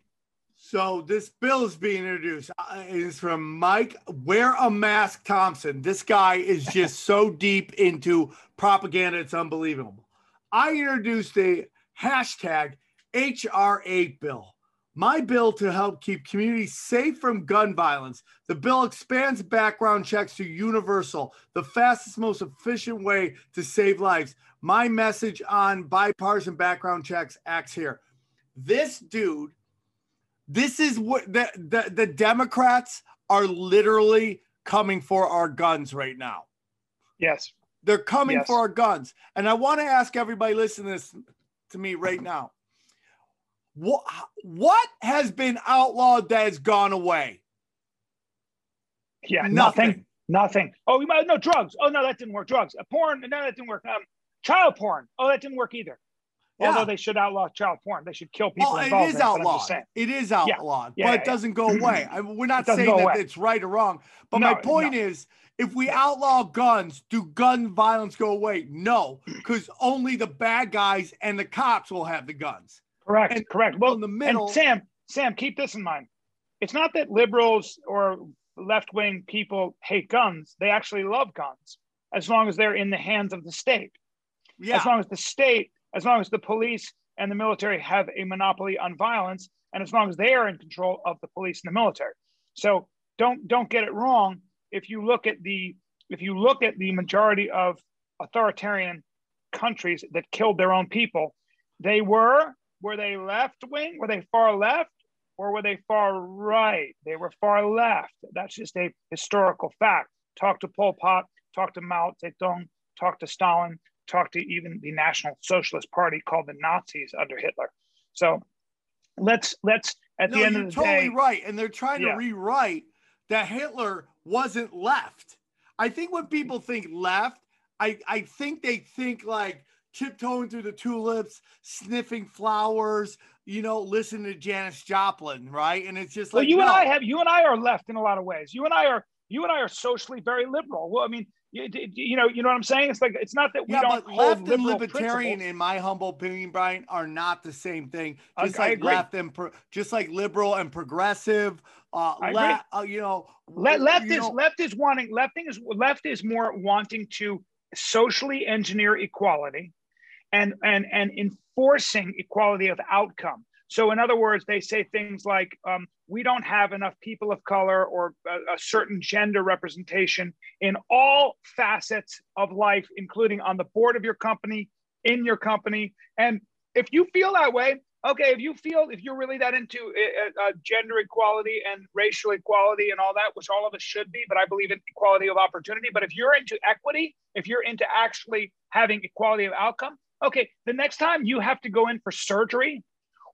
So this bill is being introduced. Uh, It is from Mike Wear a Mask Thompson. This guy is [LAUGHS] just so deep into propaganda, it's unbelievable. I introduced a hashtag HR8 bill. My bill to help keep communities safe from gun violence. The bill expands background checks to universal, the fastest, most efficient way to save lives. My message on bipartisan background checks acts here. This dude this is what the, the the Democrats are literally coming for our guns right now. Yes. They're coming Yes. for our guns. And I want to ask everybody listening to this to me right now. What what has been outlawed that has gone away? Yeah. Nothing. Nothing. Nothing. Oh, you might no drugs. Oh no, that didn't work. Drugs. Uh, porn. No, that didn't work. Um, child porn. Oh, that didn't work either. Yeah. Although they should outlaw child porn. They should kill people Well, it is in it, but I'm just outlawed. It is outlawed, Yeah, but yeah, it doesn't go away. [CLEARS THROAT] I, we're not saying that away. it's right or wrong. But No, my point no. is, if we outlaw guns, do gun violence go away? No, because only the bad guys and the cops will have the guns. Correct. And correct. Well, in the middle- And Sam, Sam, keep this in mind. It's not that liberals or left wing people hate guns. They actually love guns as long as they're in the hands of the state. Yeah. As long as the state, as long as the police and the military have a monopoly on violence, and as long as they are in control of the police and the military. So don't don't get it wrong. If you look at the if you look at the majority of authoritarian countries that killed their own people, they were were they left wing? Were they far left? Or were they far right? They were far left. That's just a historical fact. Talk to Pol Pot, talk to Mao Zedong, talk to Stalin, talk to even the National Socialist Party called the Nazis under Hitler. So let's let's at no, the end of the totally day, right. And they're trying Yeah. to rewrite that Hitler wasn't left. I think when people think left, I, I think they think like tiptoeing through the tulips, sniffing flowers, you know, listening to Janis Joplin, right? And it's just well, like you and. I have you and I are left in a lot of ways. You and I are you and I are socially very liberal. Well, I mean, you, you know, you know what I'm saying? It's like it's not that we yeah, don't but left and libertarian, principles. in my humble opinion, Brian, are not the same thing. I- Just I like agree. left and pro- just like liberal and progressive. Uh, I le- uh, you know, Le- left you is know- left is wanting left is left is more wanting to socially engineer equality and and and enforcing equality of outcome so in other words they say things like um, we don't have enough people of color or a, a certain gender representation in all facets of life including on the board of your company in your company and if you feel that way okay, if you feel if you're really that into uh, uh, gender equality and racial equality and all that, which all of us should be, but I believe in equality of opportunity. But if you're into equity, if you're into actually having equality of outcome, Okay, the next time you have to go in for surgery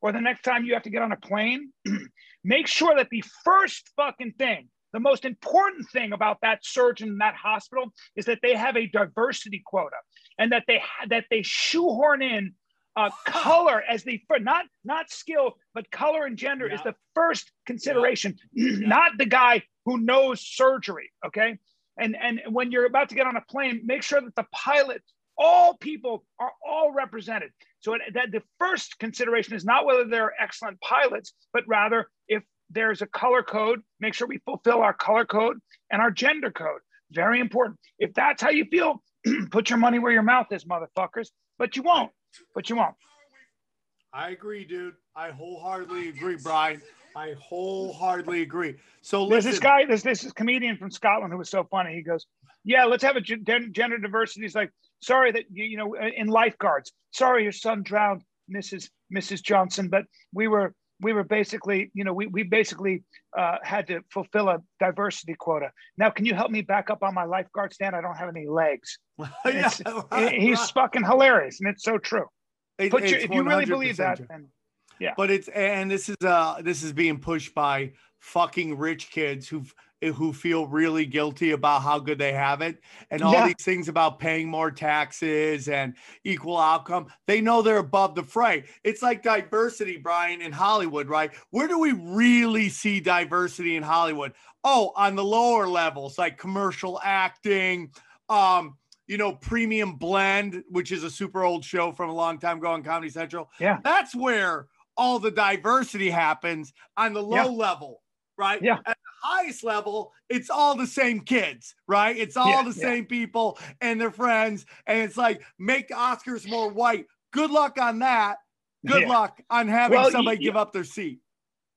or the next time you have to get on a plane, [CLEARS THROAT] make sure that the first fucking thing, the most important thing about that surgeon in that hospital is that they have a diversity quota and that they that they shoehorn in uh, color as the not not skill but color and gender is the first consideration. [CLEARS THROAT] Not the guy who knows surgery okay? And and when you're about to get on a plane make sure that the pilot all people are all represented so it, that the first consideration is not whether they're excellent pilots but rather if there's a color code make sure we fulfill our color code and our gender code very important if that's how you feel [CLEARS THROAT] put your money where your mouth is motherfuckers but you won't but you won't I agree, dude. I wholeheartedly agree, Brian. I wholeheartedly agree. So There's listen, this guy, there's this comedian from Scotland who was so funny. He goes, "Yeah, let's have a gen- gen- gender diversity." He's like, "Sorry that you, you know, in lifeguards. Sorry, your son drowned, Mrs. Mrs. Johnson, but we were we were basically, you know, we we basically uh, had to fulfill a diversity quota. Now, can you help me back up on my lifeguard stand? I don't have any legs." [LAUGHS] yeah, [LAUGHS] right, He's right. fucking hilarious, and it's so true. It- your, if you really believe that, true. then but it's and this is uh this is being pushed by fucking rich kids who who feel really guilty about how good they have it and all Yeah. these things about paying more taxes and equal outcome they know they're above the fray it's like diversity brian in hollywood right where do we really see diversity in hollywood oh on the lower levels like commercial acting um you know premium blend which is a super old show from a long time ago on comedy central Yeah. that's where all the diversity happens on the low Yeah. level, right? Yeah. Highest level, it's all the same kids, right? It's all Yeah, the yeah. same people and their friends. And it's like, make Oscars more white. Good luck on that. Good Yeah. luck on having Well, somebody give up their seat.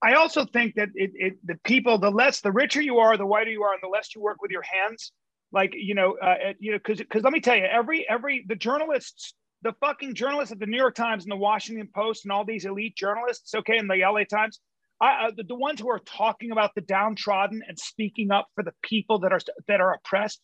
I also think that it, it the people, the less, the richer you are, the whiter you are, and the less you work with your hands. Like you know, uh, you know, because because let me tell you, every every the journalists, the fucking journalists at the New York Times and the Washington Post and all these elite journalists, okay, and the LA Times, I, the, the ones who are talking about the downtrodden and speaking up for the people that are that are oppressed.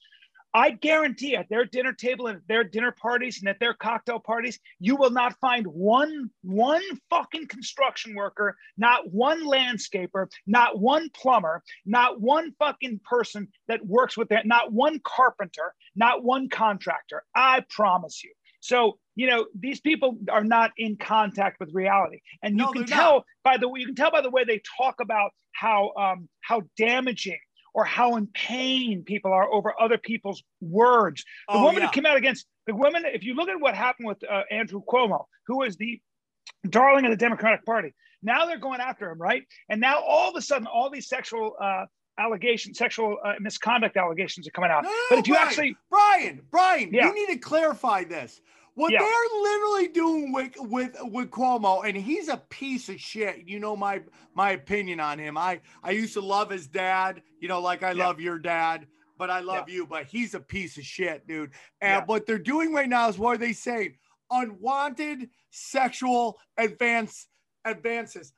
I guarantee at their dinner table and at their dinner parties and at their cocktail parties, you will not find one one fucking construction worker, not one landscaper, not one plumber, not one fucking person that works with that, not one carpenter, not one contractor. I promise you. So, you know, these people are not in contact with reality. And you No, can tell not. by the you can tell by the way they talk about how um, how damaging or how in pain people are over other people's words. The Oh, woman yeah. who came out against the woman, if you look at what happened with uh, Andrew Cuomo, who is the darling of the Democratic Party, now they're going after him, right? And now all of a sudden, all these sexual uh, allegations, sexual uh, misconduct allegations are coming out. No, no, no, but if you Brian, actually, Brian, Brian, Yeah. you need to clarify this. What Yeah. they're literally doing with with with Cuomo, and he's a piece of shit. You know my my opinion on him. I I used to love his dad. You know, like I Yeah. love your dad, but I love you. But he's a piece of shit, dude. And what they're doing right now is what are they saying? Unwanted sexual advance advances.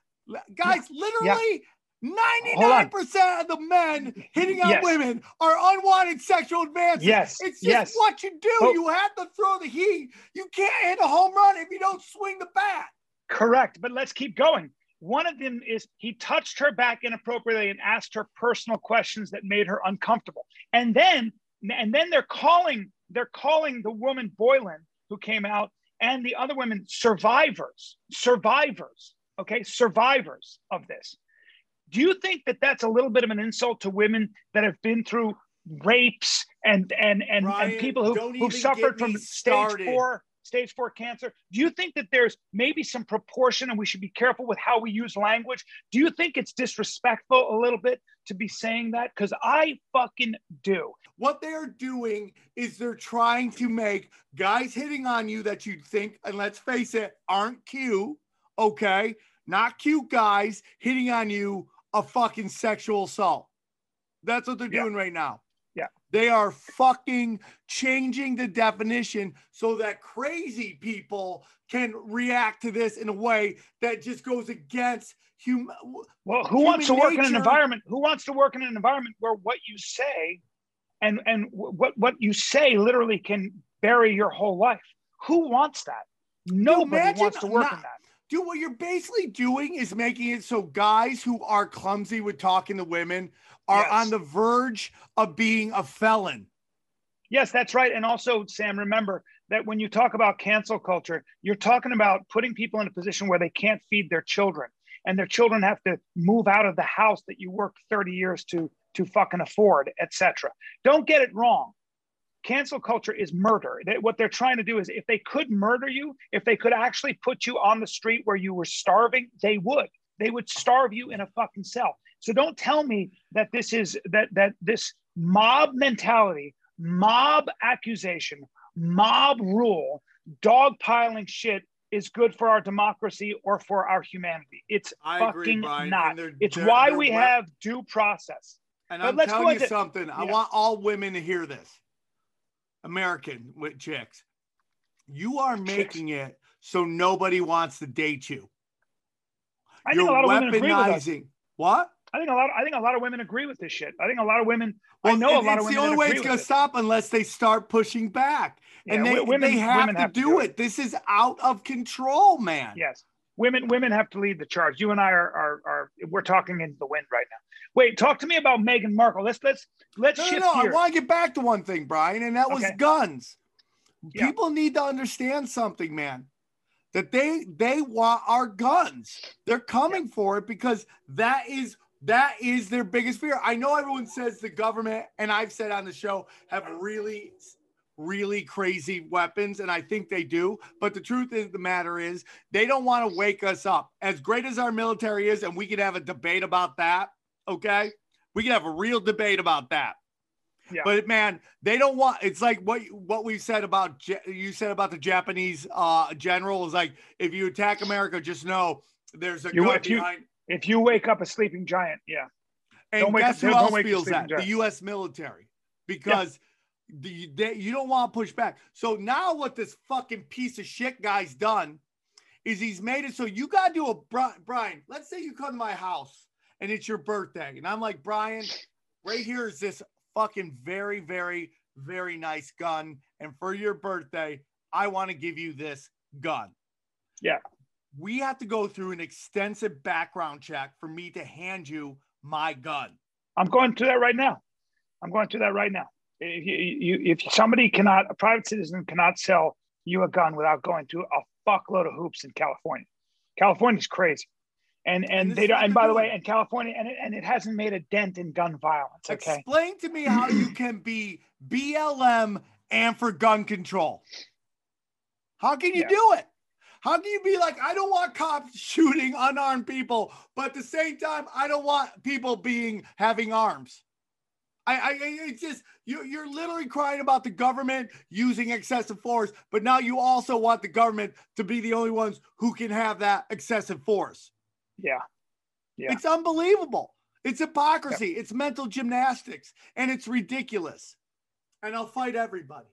Guys, literally. Hold on. 99% of the men hitting on Yes. women are unwanted sexual advances. Yes, It's just yes. what you do. Oh. You have to throw the heat. You can't hit a home run if you don't swing the bat. correct, but let's keep going. One of them is he touched her back inappropriately and asked her personal questions that made her uncomfortable. And then, and then they're calling, they're calling the woman Boylan who came out and the other women survivors, survivors, okay, survivors of this. Do you think that that's a little bit of an insult to women that have been through rapes and and and, Ryan, and people who, who've suffered from stage four stage four cancer? Do you think that there's maybe some proportion and we should be careful with how we use language? Do you think it's disrespectful a little bit to be saying that? Because i fucking do. What they're doing is they're trying to make guys hitting on you that you think, and let's face it, aren't cute, okay? Not cute guys hitting on you a fucking sexual assault. That's what they're Yeah. doing right now. Yeah. They are fucking changing the definition so that crazy people can react to this in a way that just goes against human. well who Human wants to work in an environment who wants to work in an environment where what you say and and what what you say literally can bury your whole life who wants that Nobody imagine wants to work not- in that. Dude, what you're basically doing is making it so guys who are clumsy with talking to women are Yes. on the verge of being a felon. Yes, that's right. And also, Sam, remember that when you talk about cancel culture, you're talking about putting people in a position where they can't feed their children, and their children have to move out of the house that you worked 30 years to to fucking afford, etc. Don't get it wrong. Cancel culture is murder. That what they're trying to do is if they could murder you, if they could actually put you on the street where you were starving, they would. They would starve you in a fucking cell. So don't tell me that this is that that this mob mentality, mob accusation, mob rule, dogpiling shit is good for our democracy or for our humanity. It's I agree, fucking Brian, not. they're- It's they're- why they're we wep- have due process. And But I'm telling you something. I want all women to hear this. American with chicks. You are making it so nobody wants to date you. I You're think a lot of women agree with us. What? I think a lot. I think a lot of women agree with this shit. I think a lot of women. Well, I know a lot of women. it's the only way it's going to stop unless they start pushing back. and they, wo- women- they have women to have to do do it. This is out of control, man. Yes, women. Women have to lead the charge. You and I are are, are we're talking into the wind right now. Wait, talk to me about Meghan Markle. Let's let's let's No, no, shift no. I want to get back to one thing, Brian, and that was Okay. guns. Yeah. People need to understand something, man. That they they want our guns. They're coming for it because that is that is their biggest fear. I know everyone says the government, and I've said on the show, have really, really crazy weapons, and I think they do. But the truth is, the matter is, they don't want to wake us up. As great as our military is, and we could have a debate about that. Okay, we can have a real debate about that. Yeah. But man, they don't want. It's like what what we said about you said about the Japanese uh, general is like if you attack America, just know there's a You- if you- behind. if you wake up a sleeping giant, yeah, And don't guess up- who else the feels that? The. U.S. military, because the, they, you don't want to push back. So now what this fucking piece of shit guy's done is he's made it so you got to do a Brian. Let's say you come to my house and it's your birthday, and I'm like Brian, right here is this fucking very, very, very nice gun, and for your birthday, I want to give you this gun. Yeah. We have to go through an extensive background check for me to hand you my gun. I'm going through that right now. I'm going through that right now. If you, you if somebody cannot, a private citizen cannot sell you a gun without going through a fuckload of hoops in California. California's crazy. And and, And they don't and by the way, in California and it, and it hasn't made a dent in gun violence. Okay. Explain to me how you can be BLM and for gun control. How can you Yeah. do it? How can you be like, I don't want cops shooting unarmed people, but at the same time, I don't want people being having arms. I, I I- it's just you you're literally crying about the government using excessive force, but now you also want the government to be the only ones who can have that excessive force. Yeah. Yeah. It's unbelievable. It's hypocrisy. It's mental gymnastics, and it's ridiculous. And I'll fight everybody.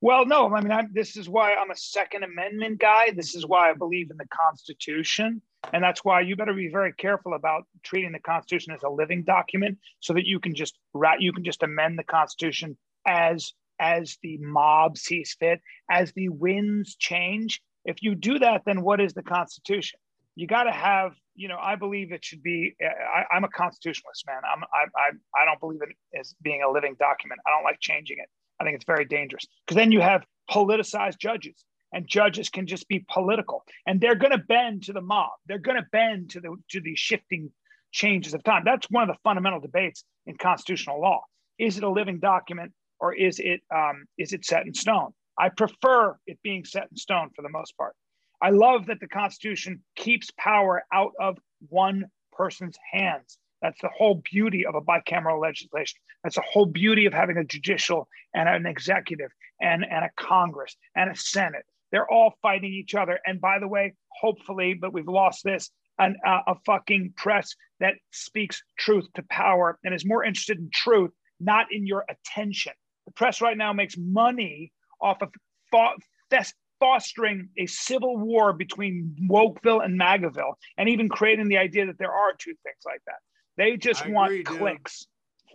Well, no, I mean, I'm, this is why I'm a Second Amendment guy. This is why I believe in the Constitution. And that's why you better be very careful about treating the Constitution as a living document so that you can just rat, you can just amend the Constitution as as the mob sees fit, as the winds change. If you do that, then what is the Constitution? You got to have, you know, I believe it should be. I, I'm a constitutionalist, man. I'm, I, I, I don't believe it as being a living document. I don't like changing it. I think it's very dangerous because then you have politicized judges, and judges can just be political, and they're going to bend to the mob. They're going to bend to the to the shifting changes of time. That's one of the fundamental debates in constitutional law. Is it a living document or is it um, is it set in stone? I prefer it being set in stone for the most part. I love that the Constitution keeps power out of one person's hands. That's the whole beauty of a bicameral legislation. That's the whole beauty of having a judicial and an executive and, and a Congress and a Senate. They're all fighting each other. And by the way, hopefully, but we've lost this, an, uh, a fucking press that speaks truth to power and is more interested in truth, not in your attention. The press right now makes money off of fo- fest- fostering a civil war between Wokeville and Magaville, and even creating the idea that there are two things like that. They just I want agree, dude. clicks,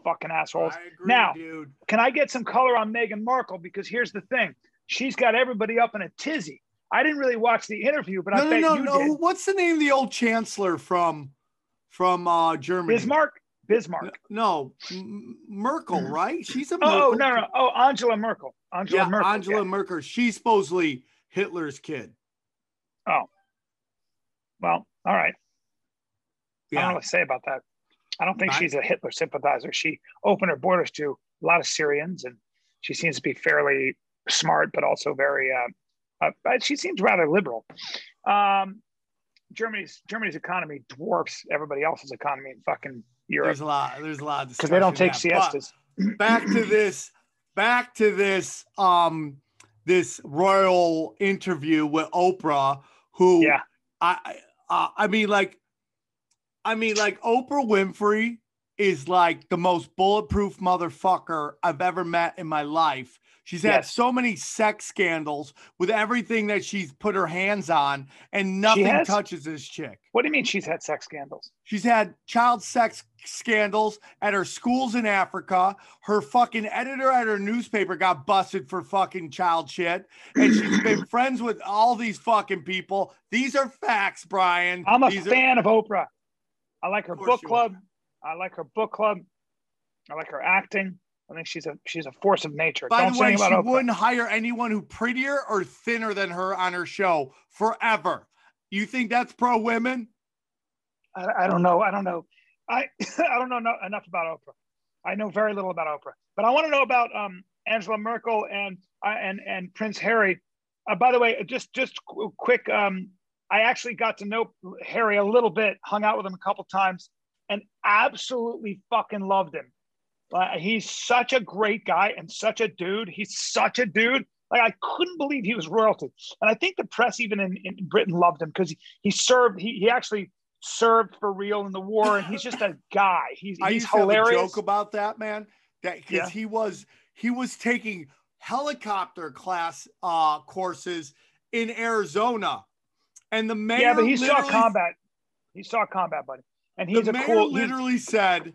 fucking assholes. I agree, Now- dude. Can I get some color on Meghan Markle? Because here's the thing she's got everybody up in a tizzy I didn't really watch the interview, but I No, no, bet no, you no. did. What's the name of the old chancellor from from uh Germany? Bismarck. Bismarck. No, Merkel, right? She's a Oh, oh, Merkel. no, no. Oh, Angela Merkel. Angela Yeah, Merkel. Angela yeah. Merkel. She's supposedly Hitler's kid. Oh, well, all right. I don't know what to say about that. I don't think she's a Hitler sympathizer. She opened her borders to a lot of Syrians, and she seems to be fairly smart, but also very. Uh, uh, but she seems rather liberal. Um, Germany's Germany's economy dwarfs everybody else's economy in fucking Europe there's a lot. There's a lot because they don't take that. But- siestas. back to this back to this um this royal interview with oprah who Yeah. i uh, i mean like i mean like oprah winfrey is like the most bulletproof motherfucker i've ever met in my life she's had Yes. so many sex scandals with everything that she's put her hands on and nothing touches this chick What do you mean she's had sex scandals? She's had child sex scandals at her schools in Africa. Her fucking editor at her newspaper got busted for fucking child shit. And she's [CLEARS THROAT] been friends with all these fucking people. These are facts, Brian. I'm a These are- fan of Oprah. I like her book club. I like her book club. I like her acting. I think she's a she's a force of nature. by Don't the way, she Oprah. wouldn't hire anyone who prettier or thinner than her on her show forever. You think that's pro women? I, I don't know. I don't know. I [LAUGHS] I don't know no, enough about Oprah. I know very little about Oprah, but I want to know about um, Angela Merkel and uh, and and Prince Harry. Uh, by the way, just just qu- quick. Um, I actually got to know Harry a little bit, hung out with him a couple times, and absolutely fucking loved him. Uh, he's such a great guy and such a dude. He's such a dude. Like I couldn't believe he was royalty, and I think the press even in, in Britain loved him because he, he served. He, he actually served for real in the war, and he's just a [LAUGHS] guy. He's I he's used to have a joke about that, man. That because Yeah. he was he was taking helicopter class uh courses in Arizona. And the mayor yeah, but he saw combat. He saw combat, buddy, and he's the a mayor cool. he's- literally said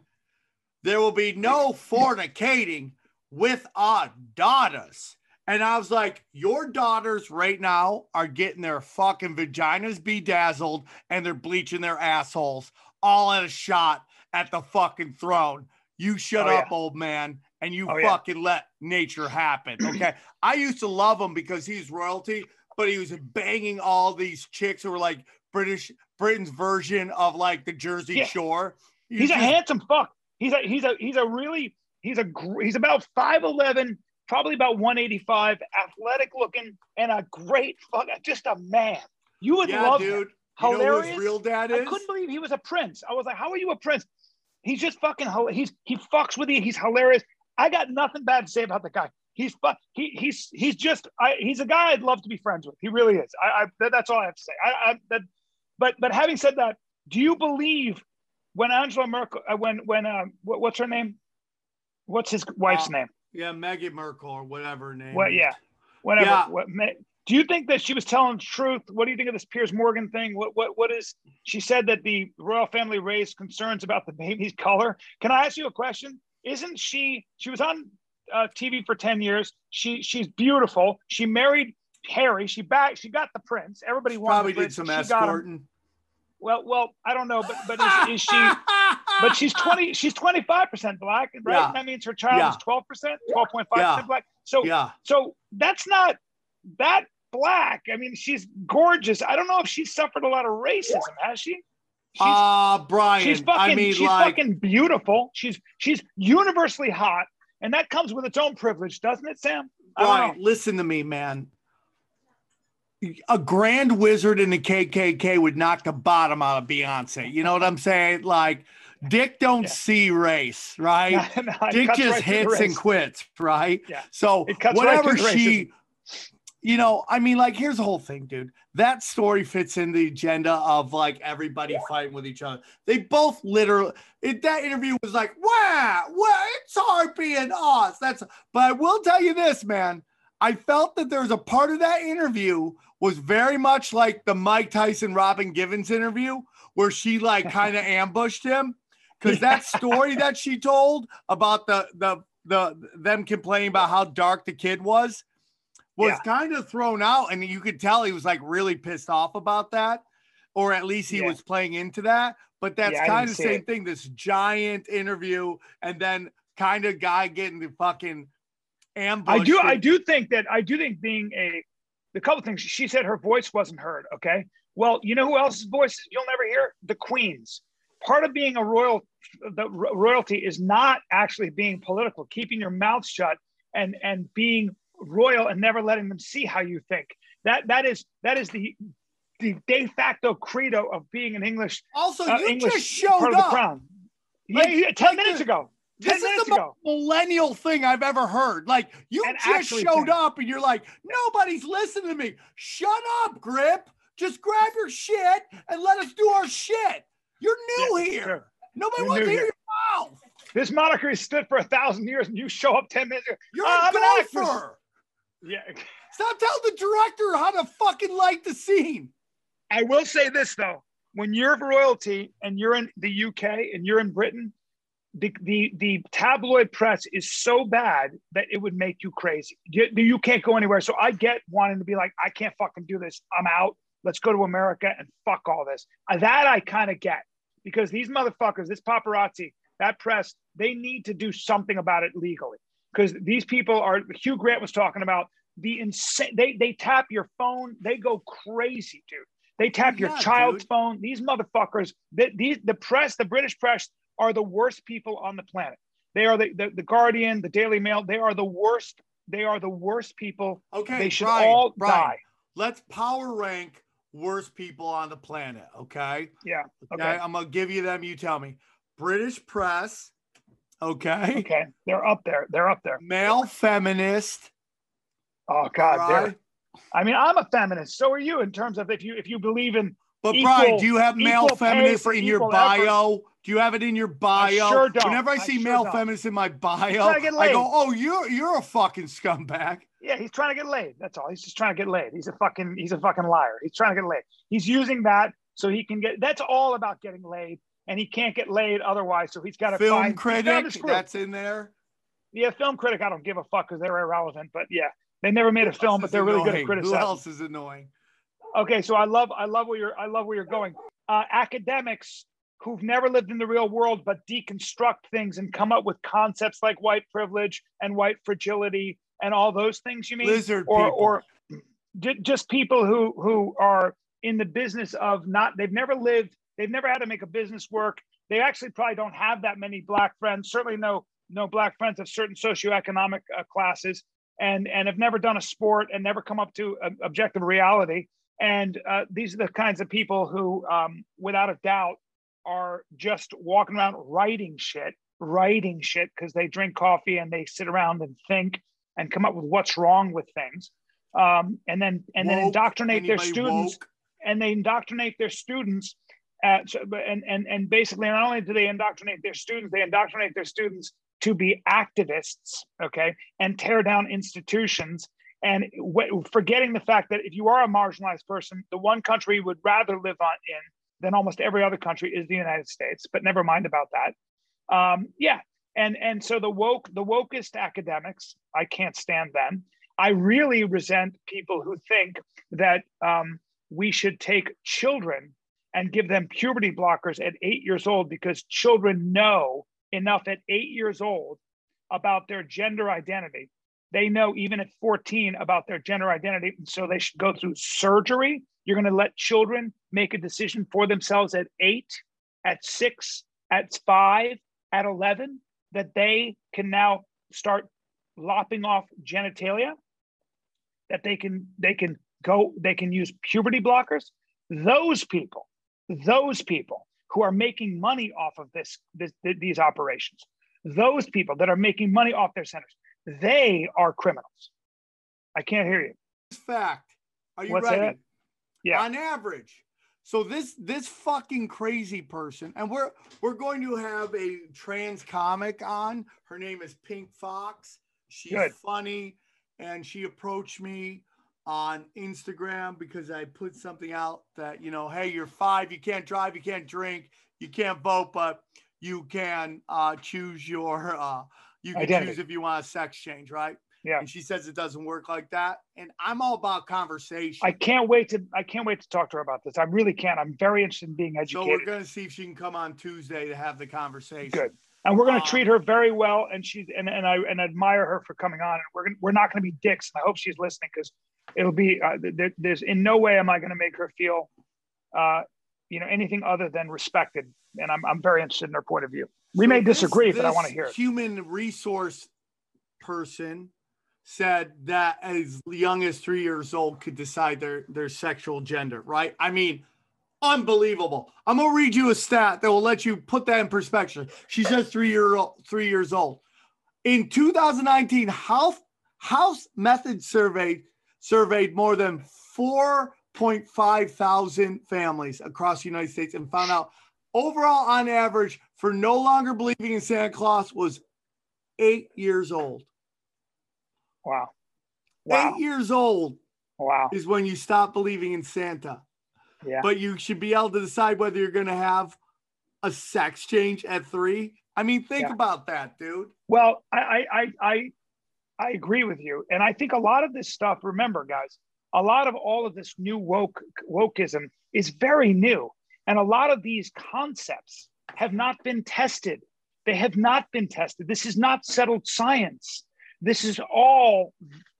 there will be no fornicating with our daughters. And I was like, your daughters right now are getting their fucking vaginas bedazzled and they're bleaching their assholes all at a shot at the fucking throne. You shut Oh, up, yeah. old man, and you Oh, yeah. fucking let nature happen. Okay. [CLEARS THROAT] I used to love him because he's royalty, but he was banging all these chicks who were like British Britain's version of like the Jersey Yeah. Shore. You he's a just- handsome fuck. He's a he's a he's a really he's a gr- he's about five eleven, probably about one eighty five, athletic looking, and a great fuck. Just a man. You would yeah, love dude. him. You know who Hilarious. his real dad is? I couldn't believe he was a prince. I was like, how are you a prince? He's just fucking. He's he fucks with you. He's hilarious. I got nothing bad to say about the guy. He's he he's he's just I, he's a guy I'd love to be friends with. He really is. I, I that's all I have to say. I, I that, but but having said that, do you believe when Angela Merkel uh, when when um what, what's her name? What's his wife's Uh, name? Yeah, Meghan Merkel or whatever name. Is. Yeah, whatever. Yeah. What? Do you think that she was telling the truth? What do you think of this Piers Morgan thing? What? What? What is? She said that the royal family raised concerns about the baby's color. Can I ask you a question? Isn't she? She was on uh, TV for ten years. She she's beautiful. She married Harry. She back. She got the prince. Everybody wanted. Probably did some She escorting. Well, well, I don't know, but but is, is she? [LAUGHS] But she's twenty. She's twenty five percent black, right? Yeah. That means her child Yeah. is twelve percent, twelve point five percent black. So Yeah. so that's not that black. I mean, she's gorgeous. I don't know if she's suffered a lot of racism, has she? She's, Uh Brian. she's fucking I mean, she's like fucking beautiful. She's she's universally hot, and that comes with its own privilege, doesn't it, Sam? Brian, listen to me, man. A grand wizard in the KKK would knock the bottom out of Beyonce. You know what I'm saying? Like, Dick don't Yeah. see race, right? [LAUGHS] No, no, Dick just right hits and quits, right? Yeah. So cuts right whatever she, you know, I mean, like, here's the whole thing, dude. That story fits in the agenda of like everybody fighting with each other. They both literally, it, that interview was like, wow, wow, it's hard being us. That's, but I will tell you this, man. I felt that there was a part of that interview was very much like the Mike Tyson Robin Givens interview where she like [LAUGHS] kind of ambushed him because that story that she told about the the the them complaining about how dark the kid was was Yeah. kind of thrown out, and you could tell he was like really pissed off about that, or at least he Yeah. was playing into that. But that's Yeah, kind of the same it. thing. This giant interview, and then kind of guy getting the fucking ambush. I do. I do think that I do think being a the couple things she said her voice wasn't heard. Okay. Well, you know who else's voice you'll never hear? The Queen's. Part of being a royal, the royalty is not actually being political, keeping your mouth shut and and being royal and never letting them see how you think. That that is that is the the de facto credo of being an English Also, uh, you English just showed up. Like- yeah, yeah, ten like minutes the- ago. This is the ago. most millennial thing I've ever heard. Like you And just showed up and you're like, nobody's listening to me. Shut up, Grip. Just grab your shit and let us do our shit. You're new Yeah, here. sure. Nobody wants to hear here. your mouth. This monarchy stood for a thousand years, and you show up ten minutes ago. You're Uh, a I'm an actress. golfer. Yeah. Stop telling the director how to fucking light the scene. I will say this though: when you're royalty and you're in the UK and you're in Britain, the the, the tabloid press is so bad that it would make you crazy. You, you can't go anywhere. So I get wanting to be like, I can't fucking do this. I'm out. Let's go to America and fuck all this. Uh, That I kind of get because these motherfuckers, this paparazzi, that press, they need to do something about it legally because these people are. Hugh Grant was talking about the insane. They they tap your phone. They go crazy, dude. They tap your child's dude. phone. These motherfuckers, the, these, the press, the British press are the worst people on the planet. They are the, the, the Guardian, the Daily Mail. They are the worst. They are the worst people. Okay, they should Brian, all Brian, die. Let's power rank worst people on the planet. Okay. Yeah. Okay. Okay. I'm gonna give you them. You tell me. British press. Okay. Okay. They're up there. They're up there. Male feminist. Oh God. right? I mean, I'm a feminist. So are you in terms of if you if you believe in But Equal- Brian, do you have male feminists in your bio? Do you have it in your bio? sure don't. Whenever I I see sure male don't. feminists in my bio, trying to get I go, "Oh, you're you're a fucking scumbag." Yeah, he's trying to get laid. That's all. He's just trying to get laid. He's a fucking he's a fucking liar. He's trying to get laid. He's using that so he can get that's all about getting laid. And he can't get laid otherwise. So he's got to Film find, critic, that's in there. Yeah, film critic, I don't give a fuck because they're irrelevant. But yeah, they never made a film, but they're really good at annoying. Who criticizing. else is annoying? Okay, so I love I love where you're I love where you're going. Uh, academics who've never lived in the real world but deconstruct things and come up with concepts like white privilege and white fragility and all those things. You mean Lizard or people. or ju- just people who who are in the business of not they've never lived they've never had to make a business work they actually probably don't have that many black friends certainly no no black friends of certain socioeconomic uh, classes and and have never done a sport and never come up to uh, objective reality and uh, these are the kinds of people who um, without a doubt are just walking around writing shit writing shit because they drink coffee and they sit around and think and come up with what's wrong with things um, and then and then Woke? indoctrinate their students woke? and they indoctrinate their students at, so- and, and, and basically not only do they indoctrinate their students they indoctrinate their students to be activists okay and tear down institutions and w- forgetting the fact that if you are a marginalized person the one country you would rather live on in than almost every other country is the united states but never mind about that. Um, yeah and and so the woke the wokest academics i can't stand them. I really resent people who think that um, we should take children and give them puberty blockers at eight years old because children know enough at eight years old about their gender identity they know even at 14 about their gender identity so they should go through surgery. You're going to let children make a decision for themselves at eight at six at five at 11 that they can now start lopping off genitalia that they can they can go they can use puberty blockers. Those people those people who are making money off of this, this these operations those people that are making money off their centers they are criminals i can't hear you fact. Are you What's ready? that? Yeah. On average. So this this fucking crazy person, and we're we're going to have a trans comic on. Her name is Pink Fox. She's Good. funny, and she approached me on Instagram because I put something out that you know, hey, you're five, you can't drive, you can't drink, you can't vote, but you can uh, choose your uh, you can Identity. choose if you want a sex change, right? Yeah. And she says it doesn't work like that. And I'm all about conversation. I can't wait to I can't wait to talk to her about this. I really can't. I'm very interested in being educated. so we're gonna see if she can come on Tuesday to have the conversation. Good. and we're going to Um, treat her very well. And she's and, and I and admire her for coming on. And we're gonna, we're not going to be dicks. And I hope she's listening because it'll be uh, there, there's in no way am I going to make her feel, uh, you know, anything other than respected. And I'm I'm very interested in her point of view. We So may this- disagree, but I want to hear it. Human resource person said that as young as three years old could decide their their sexual gender, right? I mean, unbelievable. I'm gonna read you a stat that will let you put that in perspective. She says three year old, three years old. In 2019, House House Method surveyed surveyed more than 4.5 thousand families across the United States and found out overall on average for no longer believing in Santa Claus was eight years old. Wow. Wow. Eight years old Wow. is when you stop believing in Santa. Yeah. But you should be able to decide whether you're going to have a sex change at three. I mean, think Yeah. about that, dude. Well, I, I, I, I, I agree with you, and I think a lot of this stuff. Remember, guys, a lot of all of this new woke wokeism is very new, and a lot of these concepts have not been tested. They have not been tested. This is not settled science. This is all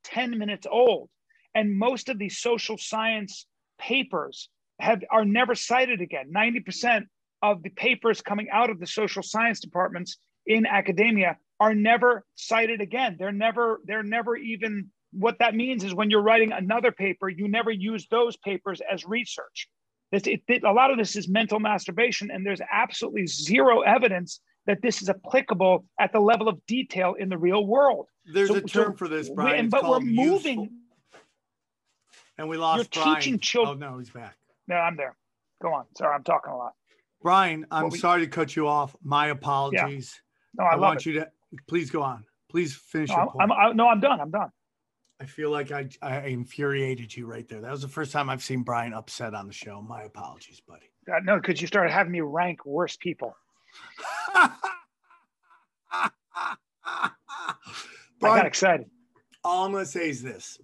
ten minutes old, and most of these social science papers have are never cited again. Ninety percent of the papers coming out of the social science departments in academia are never cited again. They're never, they're never even what that means is when you're writing another paper, you never use those papers as research. It's, it, it- a lot of this is mental masturbation, and there's absolutely zero evidence that this is applicable at the level of detail in the real world. There's So- a term so for this, we- Brian. It's but we're called useful- moving- And we lost You're Brian. teaching chil- Oh, no, he's back. No, I'm there. Go on. Sorry, I'm talking a lot. Brian, I'm we- sorry to cut you off. My apologies. No, I, I, want it. you to please go on. Please finish No, your I'm, point. I'm, I, no, I'm done. I'm done. I feel like I, I infuriated you right there. That was the first time I've seen Brian upset on the show. My apologies, buddy. Uh, no, because you started having me rank worse people. [LAUGHS] I got excited. all I'm going to say is this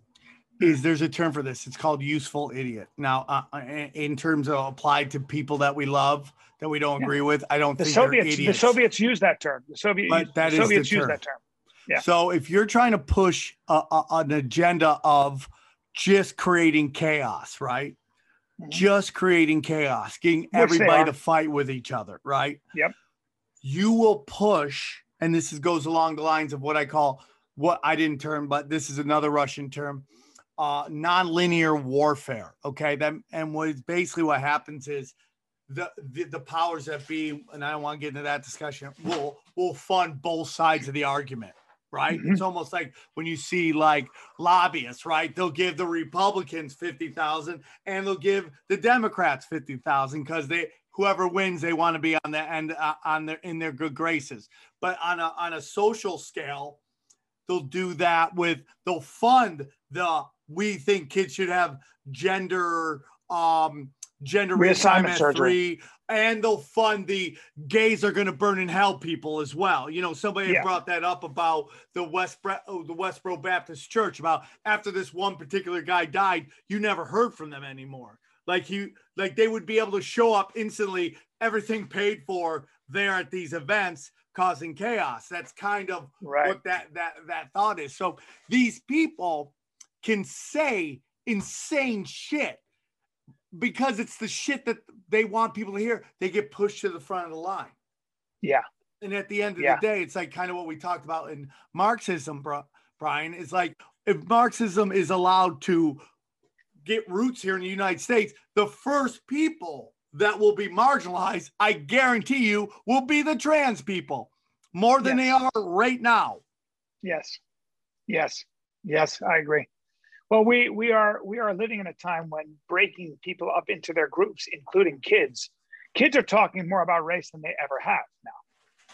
is there's a term for this. It's called useful idiot. Now, uh, uh, in terms of applied to people that we love that we don't Yeah. agree with, I don't The think Soviets, the. Soviets used that term. The Soviet, the is Soviets term. that term. Yeah. So if you're trying to push a, a- an agenda of just creating chaos, right? Mhm. Just creating chaos, getting they everybody to fight with each other, right? Yep. You will push, and this is, goes along the lines of what I call what I didn't term, but this is another Russian term, uh, nonlinear warfare. Okay, that and what is basically what happens is the, the the powers that be, and I don't want to get into that discussion, will will fund both sides of the argument. Right. Mhm. It's almost like when you see like lobbyists, right? They'll give the Republicans 50,000 and they'll give the Democrats 50,000 because they whoever wins, they want to be on the end uh, on their in their good graces. But on a on a social scale, they'll do that with they'll fund the we think kids should have gender um gender Reassignment reassignment surgery. three and they'll fund the gays are going to burn in hell people as well you know somebody Yeah. brought that up about the west oh, the westboro baptist church about after this one particular guy died you never heard from them anymore like you like they would be able to show up instantly everything paid for there at these events causing chaos that's kind of Right. what that that that thought is. So these people can say insane shit because it's the shit that they want people to hear. They get pushed to the front of the line. Yeah. And at the end of Yeah. the day, it's like kind of what we talked about in Marxism, bro, Brian. It's like if Marxism is allowed to get roots here in the United States, the first people that will be marginalized, I guarantee you, will be the trans people more than they are right now. Yes. Yes. Yes, I agree. Well, we we are we are living in a time when breaking people up into their groups, including kids. Kids are talking more about race than they ever have now.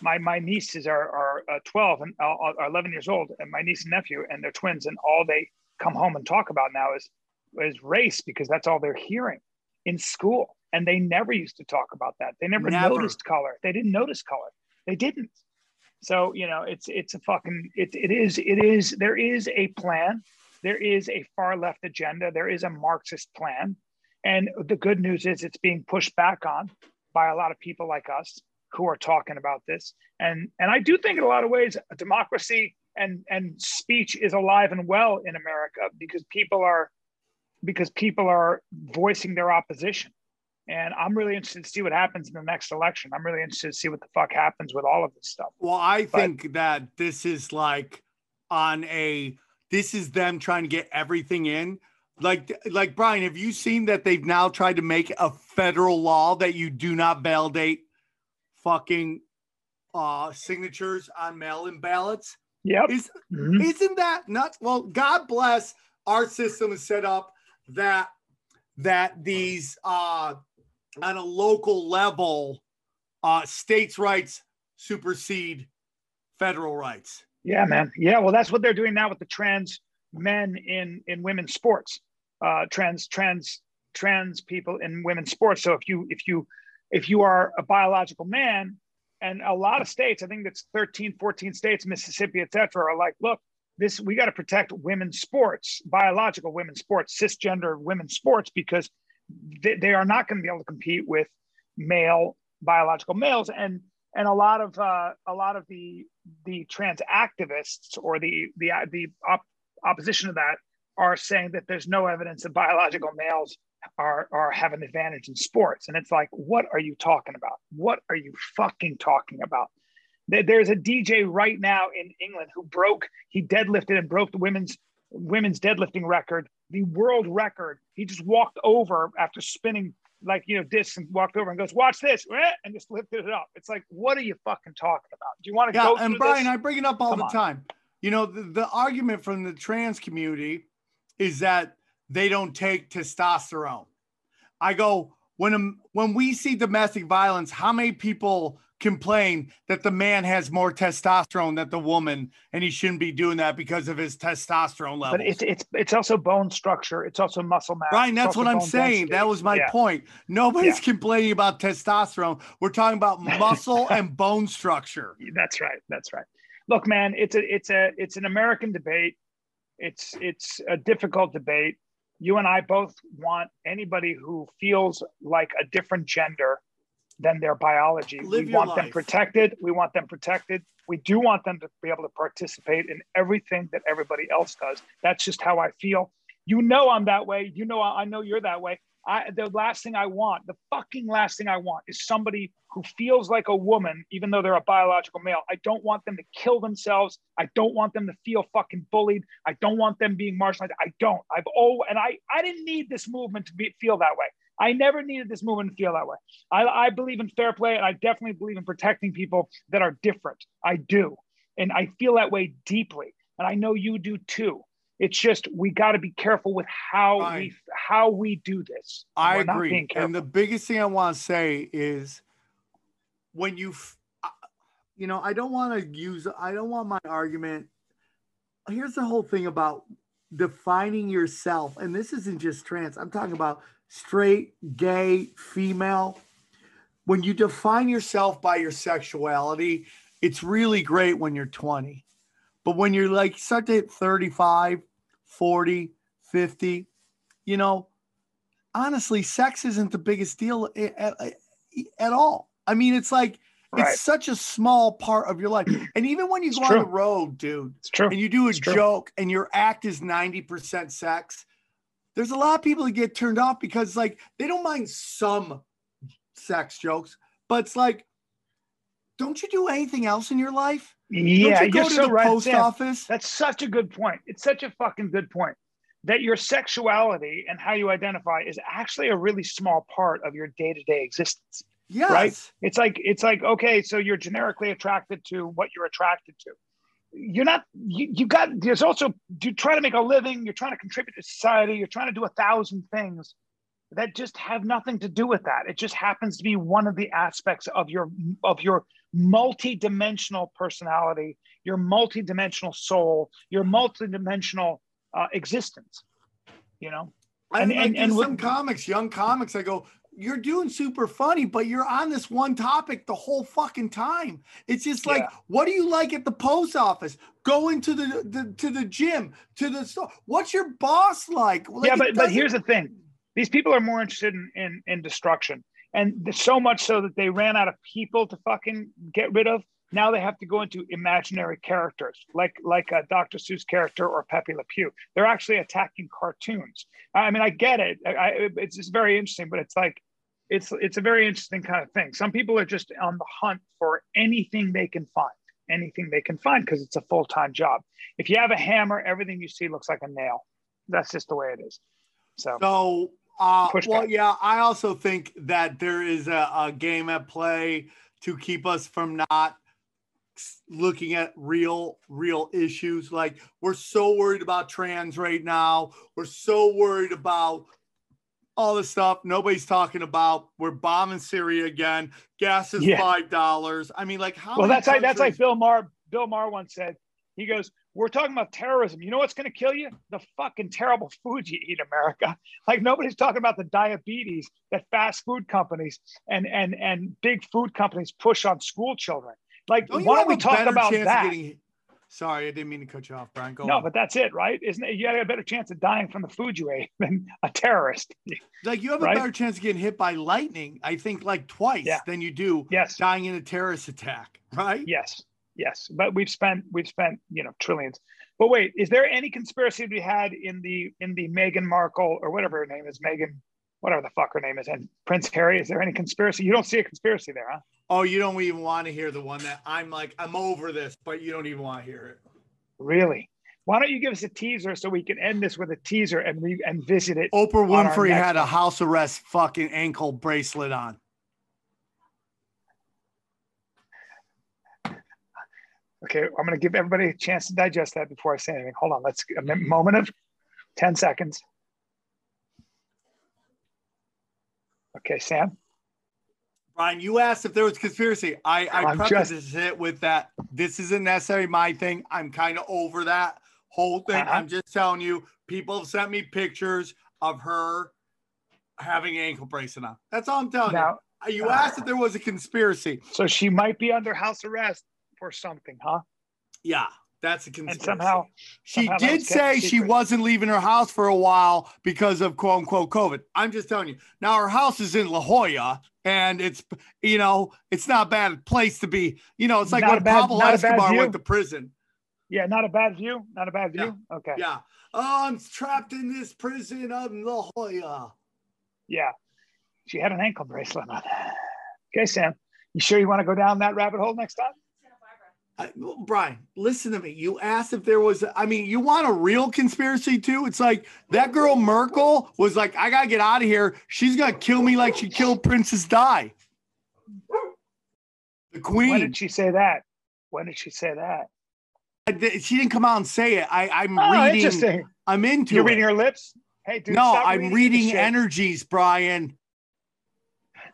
My my nieces are are uh, 12 and uh, are 11 years old, and my niece and nephew, and they're twins, and all they come home and talk about now is is race because that's all they're hearing in school, and they never used to talk about that. They never, Never. noticed color. They didn't notice color. They didn't. So you know, it's it's a fucking it it is it is there is a plan. There is a far left agenda. There is a Marxist plan, and the good news is it's being pushed back on by a lot of people like us who are talking about this. And and I do think in a lot of ways, democracy and and speech is alive and well in America because people are because people are voicing their opposition. And I'm really interested to see what happens in the next election. I'm really interested to see what the fuck happens with all of this stuff. Well, I But- think that this is like on a this is them trying to get everything in. Like like Brian, have you seen that they've now tried to make a federal law that you do not validate fucking uh signatures on mail-in ballots? Yep. Is Mhm. isn't that nuts? Well, God bless our system is set up that that these uh on a local level uh states' rights supersede federal rights. Yeah, man. Yeah, well, that's what they're doing now with the trans men in in women's sports. Uh, trans trans trans people in women's sports. So if you if you if you are a biological man, and a lot of states, I think that's 13, 14 states, Mississippi, et cetera, are like, look, this we got to protect women's sports, biological women's sports, cisgender women's sports, because they, they are not going to be able to compete with male biological males and and a lot of uh, a lot of the the trans activists or the the the op- opposition to that are saying that there's no evidence that biological males are are have an advantage in sports. And it's like what are you talking about? What are you fucking talking about? There's a dj right now in england who broke he deadlifted and broke the women's women's deadlifting record the world record. He just walked over after spinning like you know this and walked over and goes watch this eh, and just lifted it up it's like what are you fucking talking about do you want to Yeah, go and Brian, this? I bring it up all Come the on. time. You know, the, the argument from the trans community is that they don't take testosterone. I go, when when we see domestic violence, how many people complain that the man has more testosterone than the woman and he shouldn't be doing that because of his testosterone level. but it's it's it's also bone structure it's also muscle mass Brian, that's what I'm saying. density. That was my Yeah. point. Nobody's complaining about testosterone. We're talking about [LAUGHS] muscle and bone structure. [LAUGHS] That's right. That's right. Look, man, it's a it's a it's an American debate. It's it's a difficult debate. You and I both want anybody who feels like a different gender than their biology. Live we want them protected. We want them protected. We do want them to be able to participate in everything that everybody else does. That's just how I feel. You know I'm that way. You know I know you're that way. I the last thing I want, the fucking last thing I want is somebody who feels like a woman, even though they're a biological male. I don't want them to kill themselves. I don't want them to feel fucking bullied. I don't want them being marginalized. I don't. I've oh, and I I didn't need this movement to be feel that way. I never needed this movement to feel that way. I, I believe in fair play, and I definitely believe in protecting people that are different. I do, and I feel that way deeply, and I know you do too. It's just we got to be careful with how Fine. we how we do this. I we're agree. And the biggest thing I want to say is when you, you know, I don't want to use, I don't want my argument. Here's the whole thing about defining yourself. And this isn't just trans, I'm talking about straight, gay, female. When you define yourself by your sexuality, it's really great when you're 20. But when you're like start to hit 35, 40, 50, you know, honestly, sex isn't the biggest deal at, at, at all. I mean, it's like Right. it's such a small part of your life. [CLEARS THROAT] And even when you It's go on the road, dude, it's true. and you do a true. joke and your act is 90% sex, there's a lot of people that get turned off because like they don't mind some sex jokes, but it's like, don't you do anything else in your life? Yeah, don't you go you're to so the right. post office? That's such a good point. It's such a fucking good point. That your sexuality and how you identify is actually a really small part of your day-to-day existence. Yes. right? It's like it's like okay, so you're generically attracted to what you're attracted to. You're not. You, you got. There's also you try to make a living. You're trying to contribute to society. You're trying to do a thousand things that just have nothing to do with that. It just happens to be one of the aspects of your of your multi-dimensional personality, your multi-dimensional soul, your multi-dimensional uh, existence. You know, And- and- and with- some comics, young comics, I go, you're doing super funny, but you're on this one topic the whole fucking time. It's just like, Yeah. what do you like at the post office? Going to the, the to the gym, to the store. What's your boss like? Like, yeah, but but here's the thing: these people are more interested in in, in destruction, and so much so that they ran out of people to fucking get rid of. Now they have to go into imaginary characters, like like a Dr. Seuss character or Pepe Le Pew. They're actually attacking cartoons. I mean, I get it. I, I, it's just very interesting, but it's like it's it's a very interesting kind of thing. Some people are just on the hunt for anything they can find, anything they can find, because it's a full time job. If you have a hammer, everything you see looks like a nail. That's just the way it is. So So, uh, well, yeah, I also think that there is a, a game at play to keep us from not looking at real, real issues. Like we're so worried about trans right now. We're so worried about all this stuff nobody's talking about. We're bombing Syria again. Gas is Yeah. five dollars. I mean, like how? well, that's like that's like Bill Maher. Bill Maher once said. He goes, "We're talking about terrorism. You know what's going to kill you? The fucking terrible [LAUGHS] food you eat, America. Like nobody's talking about the diabetes that fast food companies and and and big food companies push on school children. Like, Don't why don't we talk about that? getting- Sorry, I didn't mean to cut you off, Brian. Go no, on. but that's it, right? Isn't it? You got a better chance of dying from the food you ate [LAUGHS] than a terrorist. Like you have Right? a better chance of getting hit by lightning, I think, like twice Yeah. than you do Yes. dying in a terrorist attack, right? Yes, yes, but we've spent we've spent you know trillions. But wait, is there any conspiracy to be had in the in the Meghan Markle or whatever her name is, Meghan, whatever the fuck her name is, and Prince Harry? Is there any conspiracy? You don't see a conspiracy there, huh? Oh, you don't even want to hear the one that I'm like, I'm over this, but you don't even want to hear it. Really? Why don't you give us a teaser so we can end this with a teaser and we and visit it? Oprah Winfrey had a house arrest fucking ankle bracelet on. Okay, I'm going to give everybody a chance to digest that before I say anything. Hold on, let's a moment of ten seconds. Okay, Sam. Brian, you asked if there was conspiracy. I, I just- it with that. This isn't necessarily my thing. I'm kind of over that whole thing. Uh-huh. I'm just telling you, people have sent me pictures of her having an ankle bracelet on. That's all I'm telling Now, you. You asked if there was a conspiracy. so she might be under house arrest for something, huh? Yeah, that's a conspiracy. And somehow she somehow did say she wasn't leaving her house for a while because of quote unquote COVID. I'm just telling you. Now her house is in La Jolla, and it's you know it's not a bad place to be. You know, it's like Not when bad- Pablo not a bad Escobar went to prison. Yeah, not a bad view. Not a bad Yeah. view. Okay. Yeah. Oh, I'm trapped in this prison of La Jolla. Yeah. She had an ankle bracelet on. Okay, Sam. You sure you want to go down that rabbit hole next time? I, Brian, listen to me. You asked if there was, I mean, you want a real conspiracy too? It's like that girl Markle was like, I gotta get out of here. She's gonna kill me like she killed Princess Di. The When queen. did she say that? When did she say that? I She didn't come out and say it. I, I'm Oh, reading. interesting. I'm into You're it. reading her lips? Hey, dude. no, I'm reading, reading energies, Brian.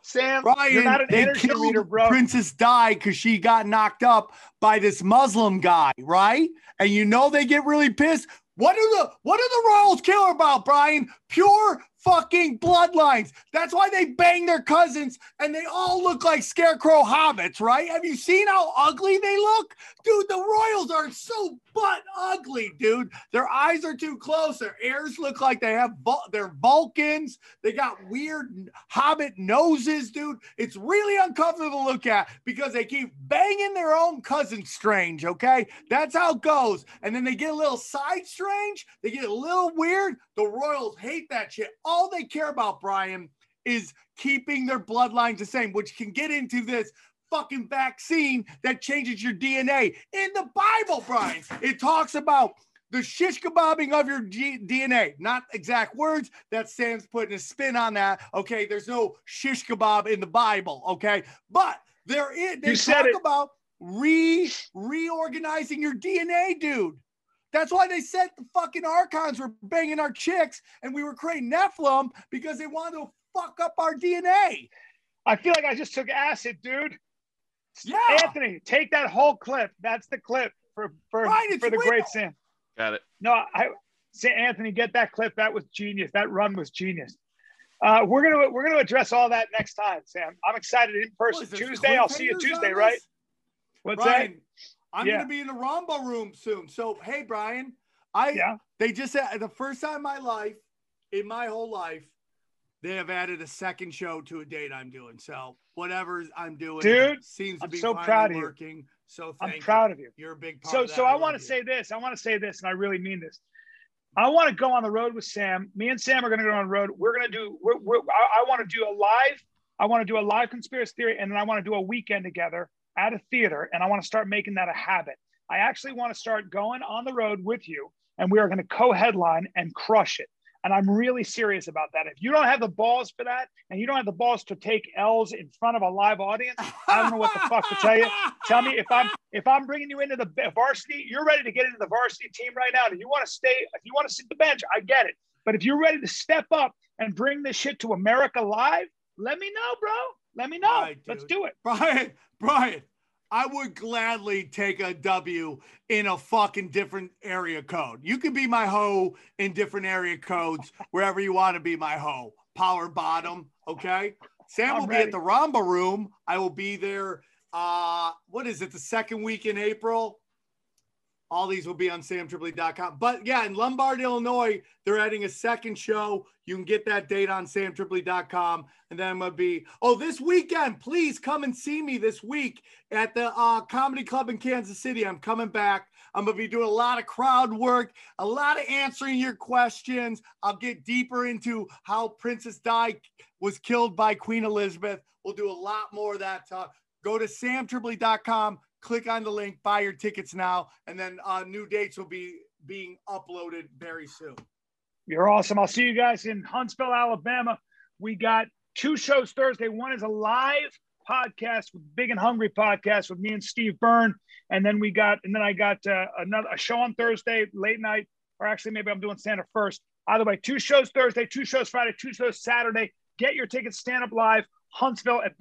Sam, Brian, you're not an they killed bro. Princess Di because she got knocked up by this Muslim guy, right? And you know they get really pissed. What do the what do the royals care about, Brian? Pure fucking bloodlines. That's why they bang their cousins and they all look like scarecrow hobbits, right? Have you seen how ugly they look? Dude, the royals are so butt ugly, dude. Their eyes are too close. Their ears look like they have Vul- Vulcans. They got weird hobbit noses, dude. It's really uncomfortable to look at because they keep banging their own cousin strange, okay? That's how it goes. And then they get a little side strange, they get a little weird. The royals hate that shit. All they care about, Brian, is keeping their bloodlines the same, which can get into this fucking vaccine that changes your DNA. In the Bible, Brian, it talks about the shish kebabbing of your G- DNA. Not exact words. That Sam's putting a spin on that. Okay, there's no shish kebab in the Bible. Okay, but there is. They You talk it. about re reorganizing your DNA, dude. That's why they said the fucking archons were banging our chicks and we were creating Nephilim because they wanted to fuck up our DNA. I feel like I just took acid, dude. Yeah. Anthony, take that whole clip. That's the clip for for, Right, it's for the real. great Sam. Got it. No, I say Anthony, get that clip. That was genius. That run was genius. Uh, we're gonna we're gonna address all that next time, Sam. I'm excited in person is this, Tuesday. I'll see you Tuesday, right? What's Brian, I'm Yeah. gonna be in the Rombo room soon. So hey, Brian, I? Yeah. they just said the first time in my life, in my whole life, they have added a second show to a date I'm doing. So whatever I'm doing, Dude, seems to I'm be so proud of you. working. So thank I'm proud you. of you. You're a big part So so I love want to say this. I want to say this, and I really mean this. I want to go on the road with Sam. Me and Sam are going to go on the road. We're going to do. We're, we're, I, I want to do a live. I want to do a live conspiracy theory, and then I want to do a weekend together at a theater, and I want to start making that a habit. I actually want to start going on the road with you, and we are going to co-headline and crush it. And I'm really serious about that. If you don't have the balls for that, and you don't have the balls to take L's in front of a live audience, I don't know what the fuck to tell you. Tell me if I'm if I'm bringing you into the varsity, you're ready to get into the varsity team right now. If you want to stay, if you want to sit the bench, I get it. But if you're ready to step up and bring this shit to America live, let me know, bro. Let me know. Right, Let's do it. Brian, Brian, I would gladly take a W in a fucking different area code. You can be my hoe in different area codes [LAUGHS] wherever you want to be my hoe. Power bottom, okay? Sam I'm will be at the Ramba room. I will be there. Uh, what is it? The second week in April. All these will be on samtripoli.com. But yeah, in Lombard, Illinois, they're adding a second show. You can get that date on samtripoli.com. And then I'm going to be, oh, this weekend, please come and see me this week at the uh, Comedy Club in Kansas City. I'm coming back. I'm going to be doing a lot of crowd work, a lot of answering your questions. I'll get deeper into how Princess Di was killed by Queen Elizabeth. We'll do a lot more of that talk. Go to samtripoli.com, click on the link, buy your tickets now, and then uh, new dates will be being uploaded very soon. You're awesome. I'll see you guys in Huntsville, Alabama. We got two shows Thursday. One is a live podcast with Big and Hungry podcast with me and Steve Byrne, and then we got, and then I got uh, another a show on Thursday late night, or actually maybe I'm doing up first. Either way, two shows Thursday, two shows Friday, two shows Saturday. Get your tickets, stand up live, Huntsville at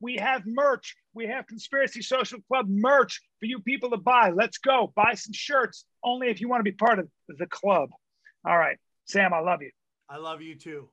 We have merch. We have Conspiracy Social Club merch for you people to buy. Let's go. Buy some shirts only if you want to be part of the club. All right. Sam, I love you. I love you too.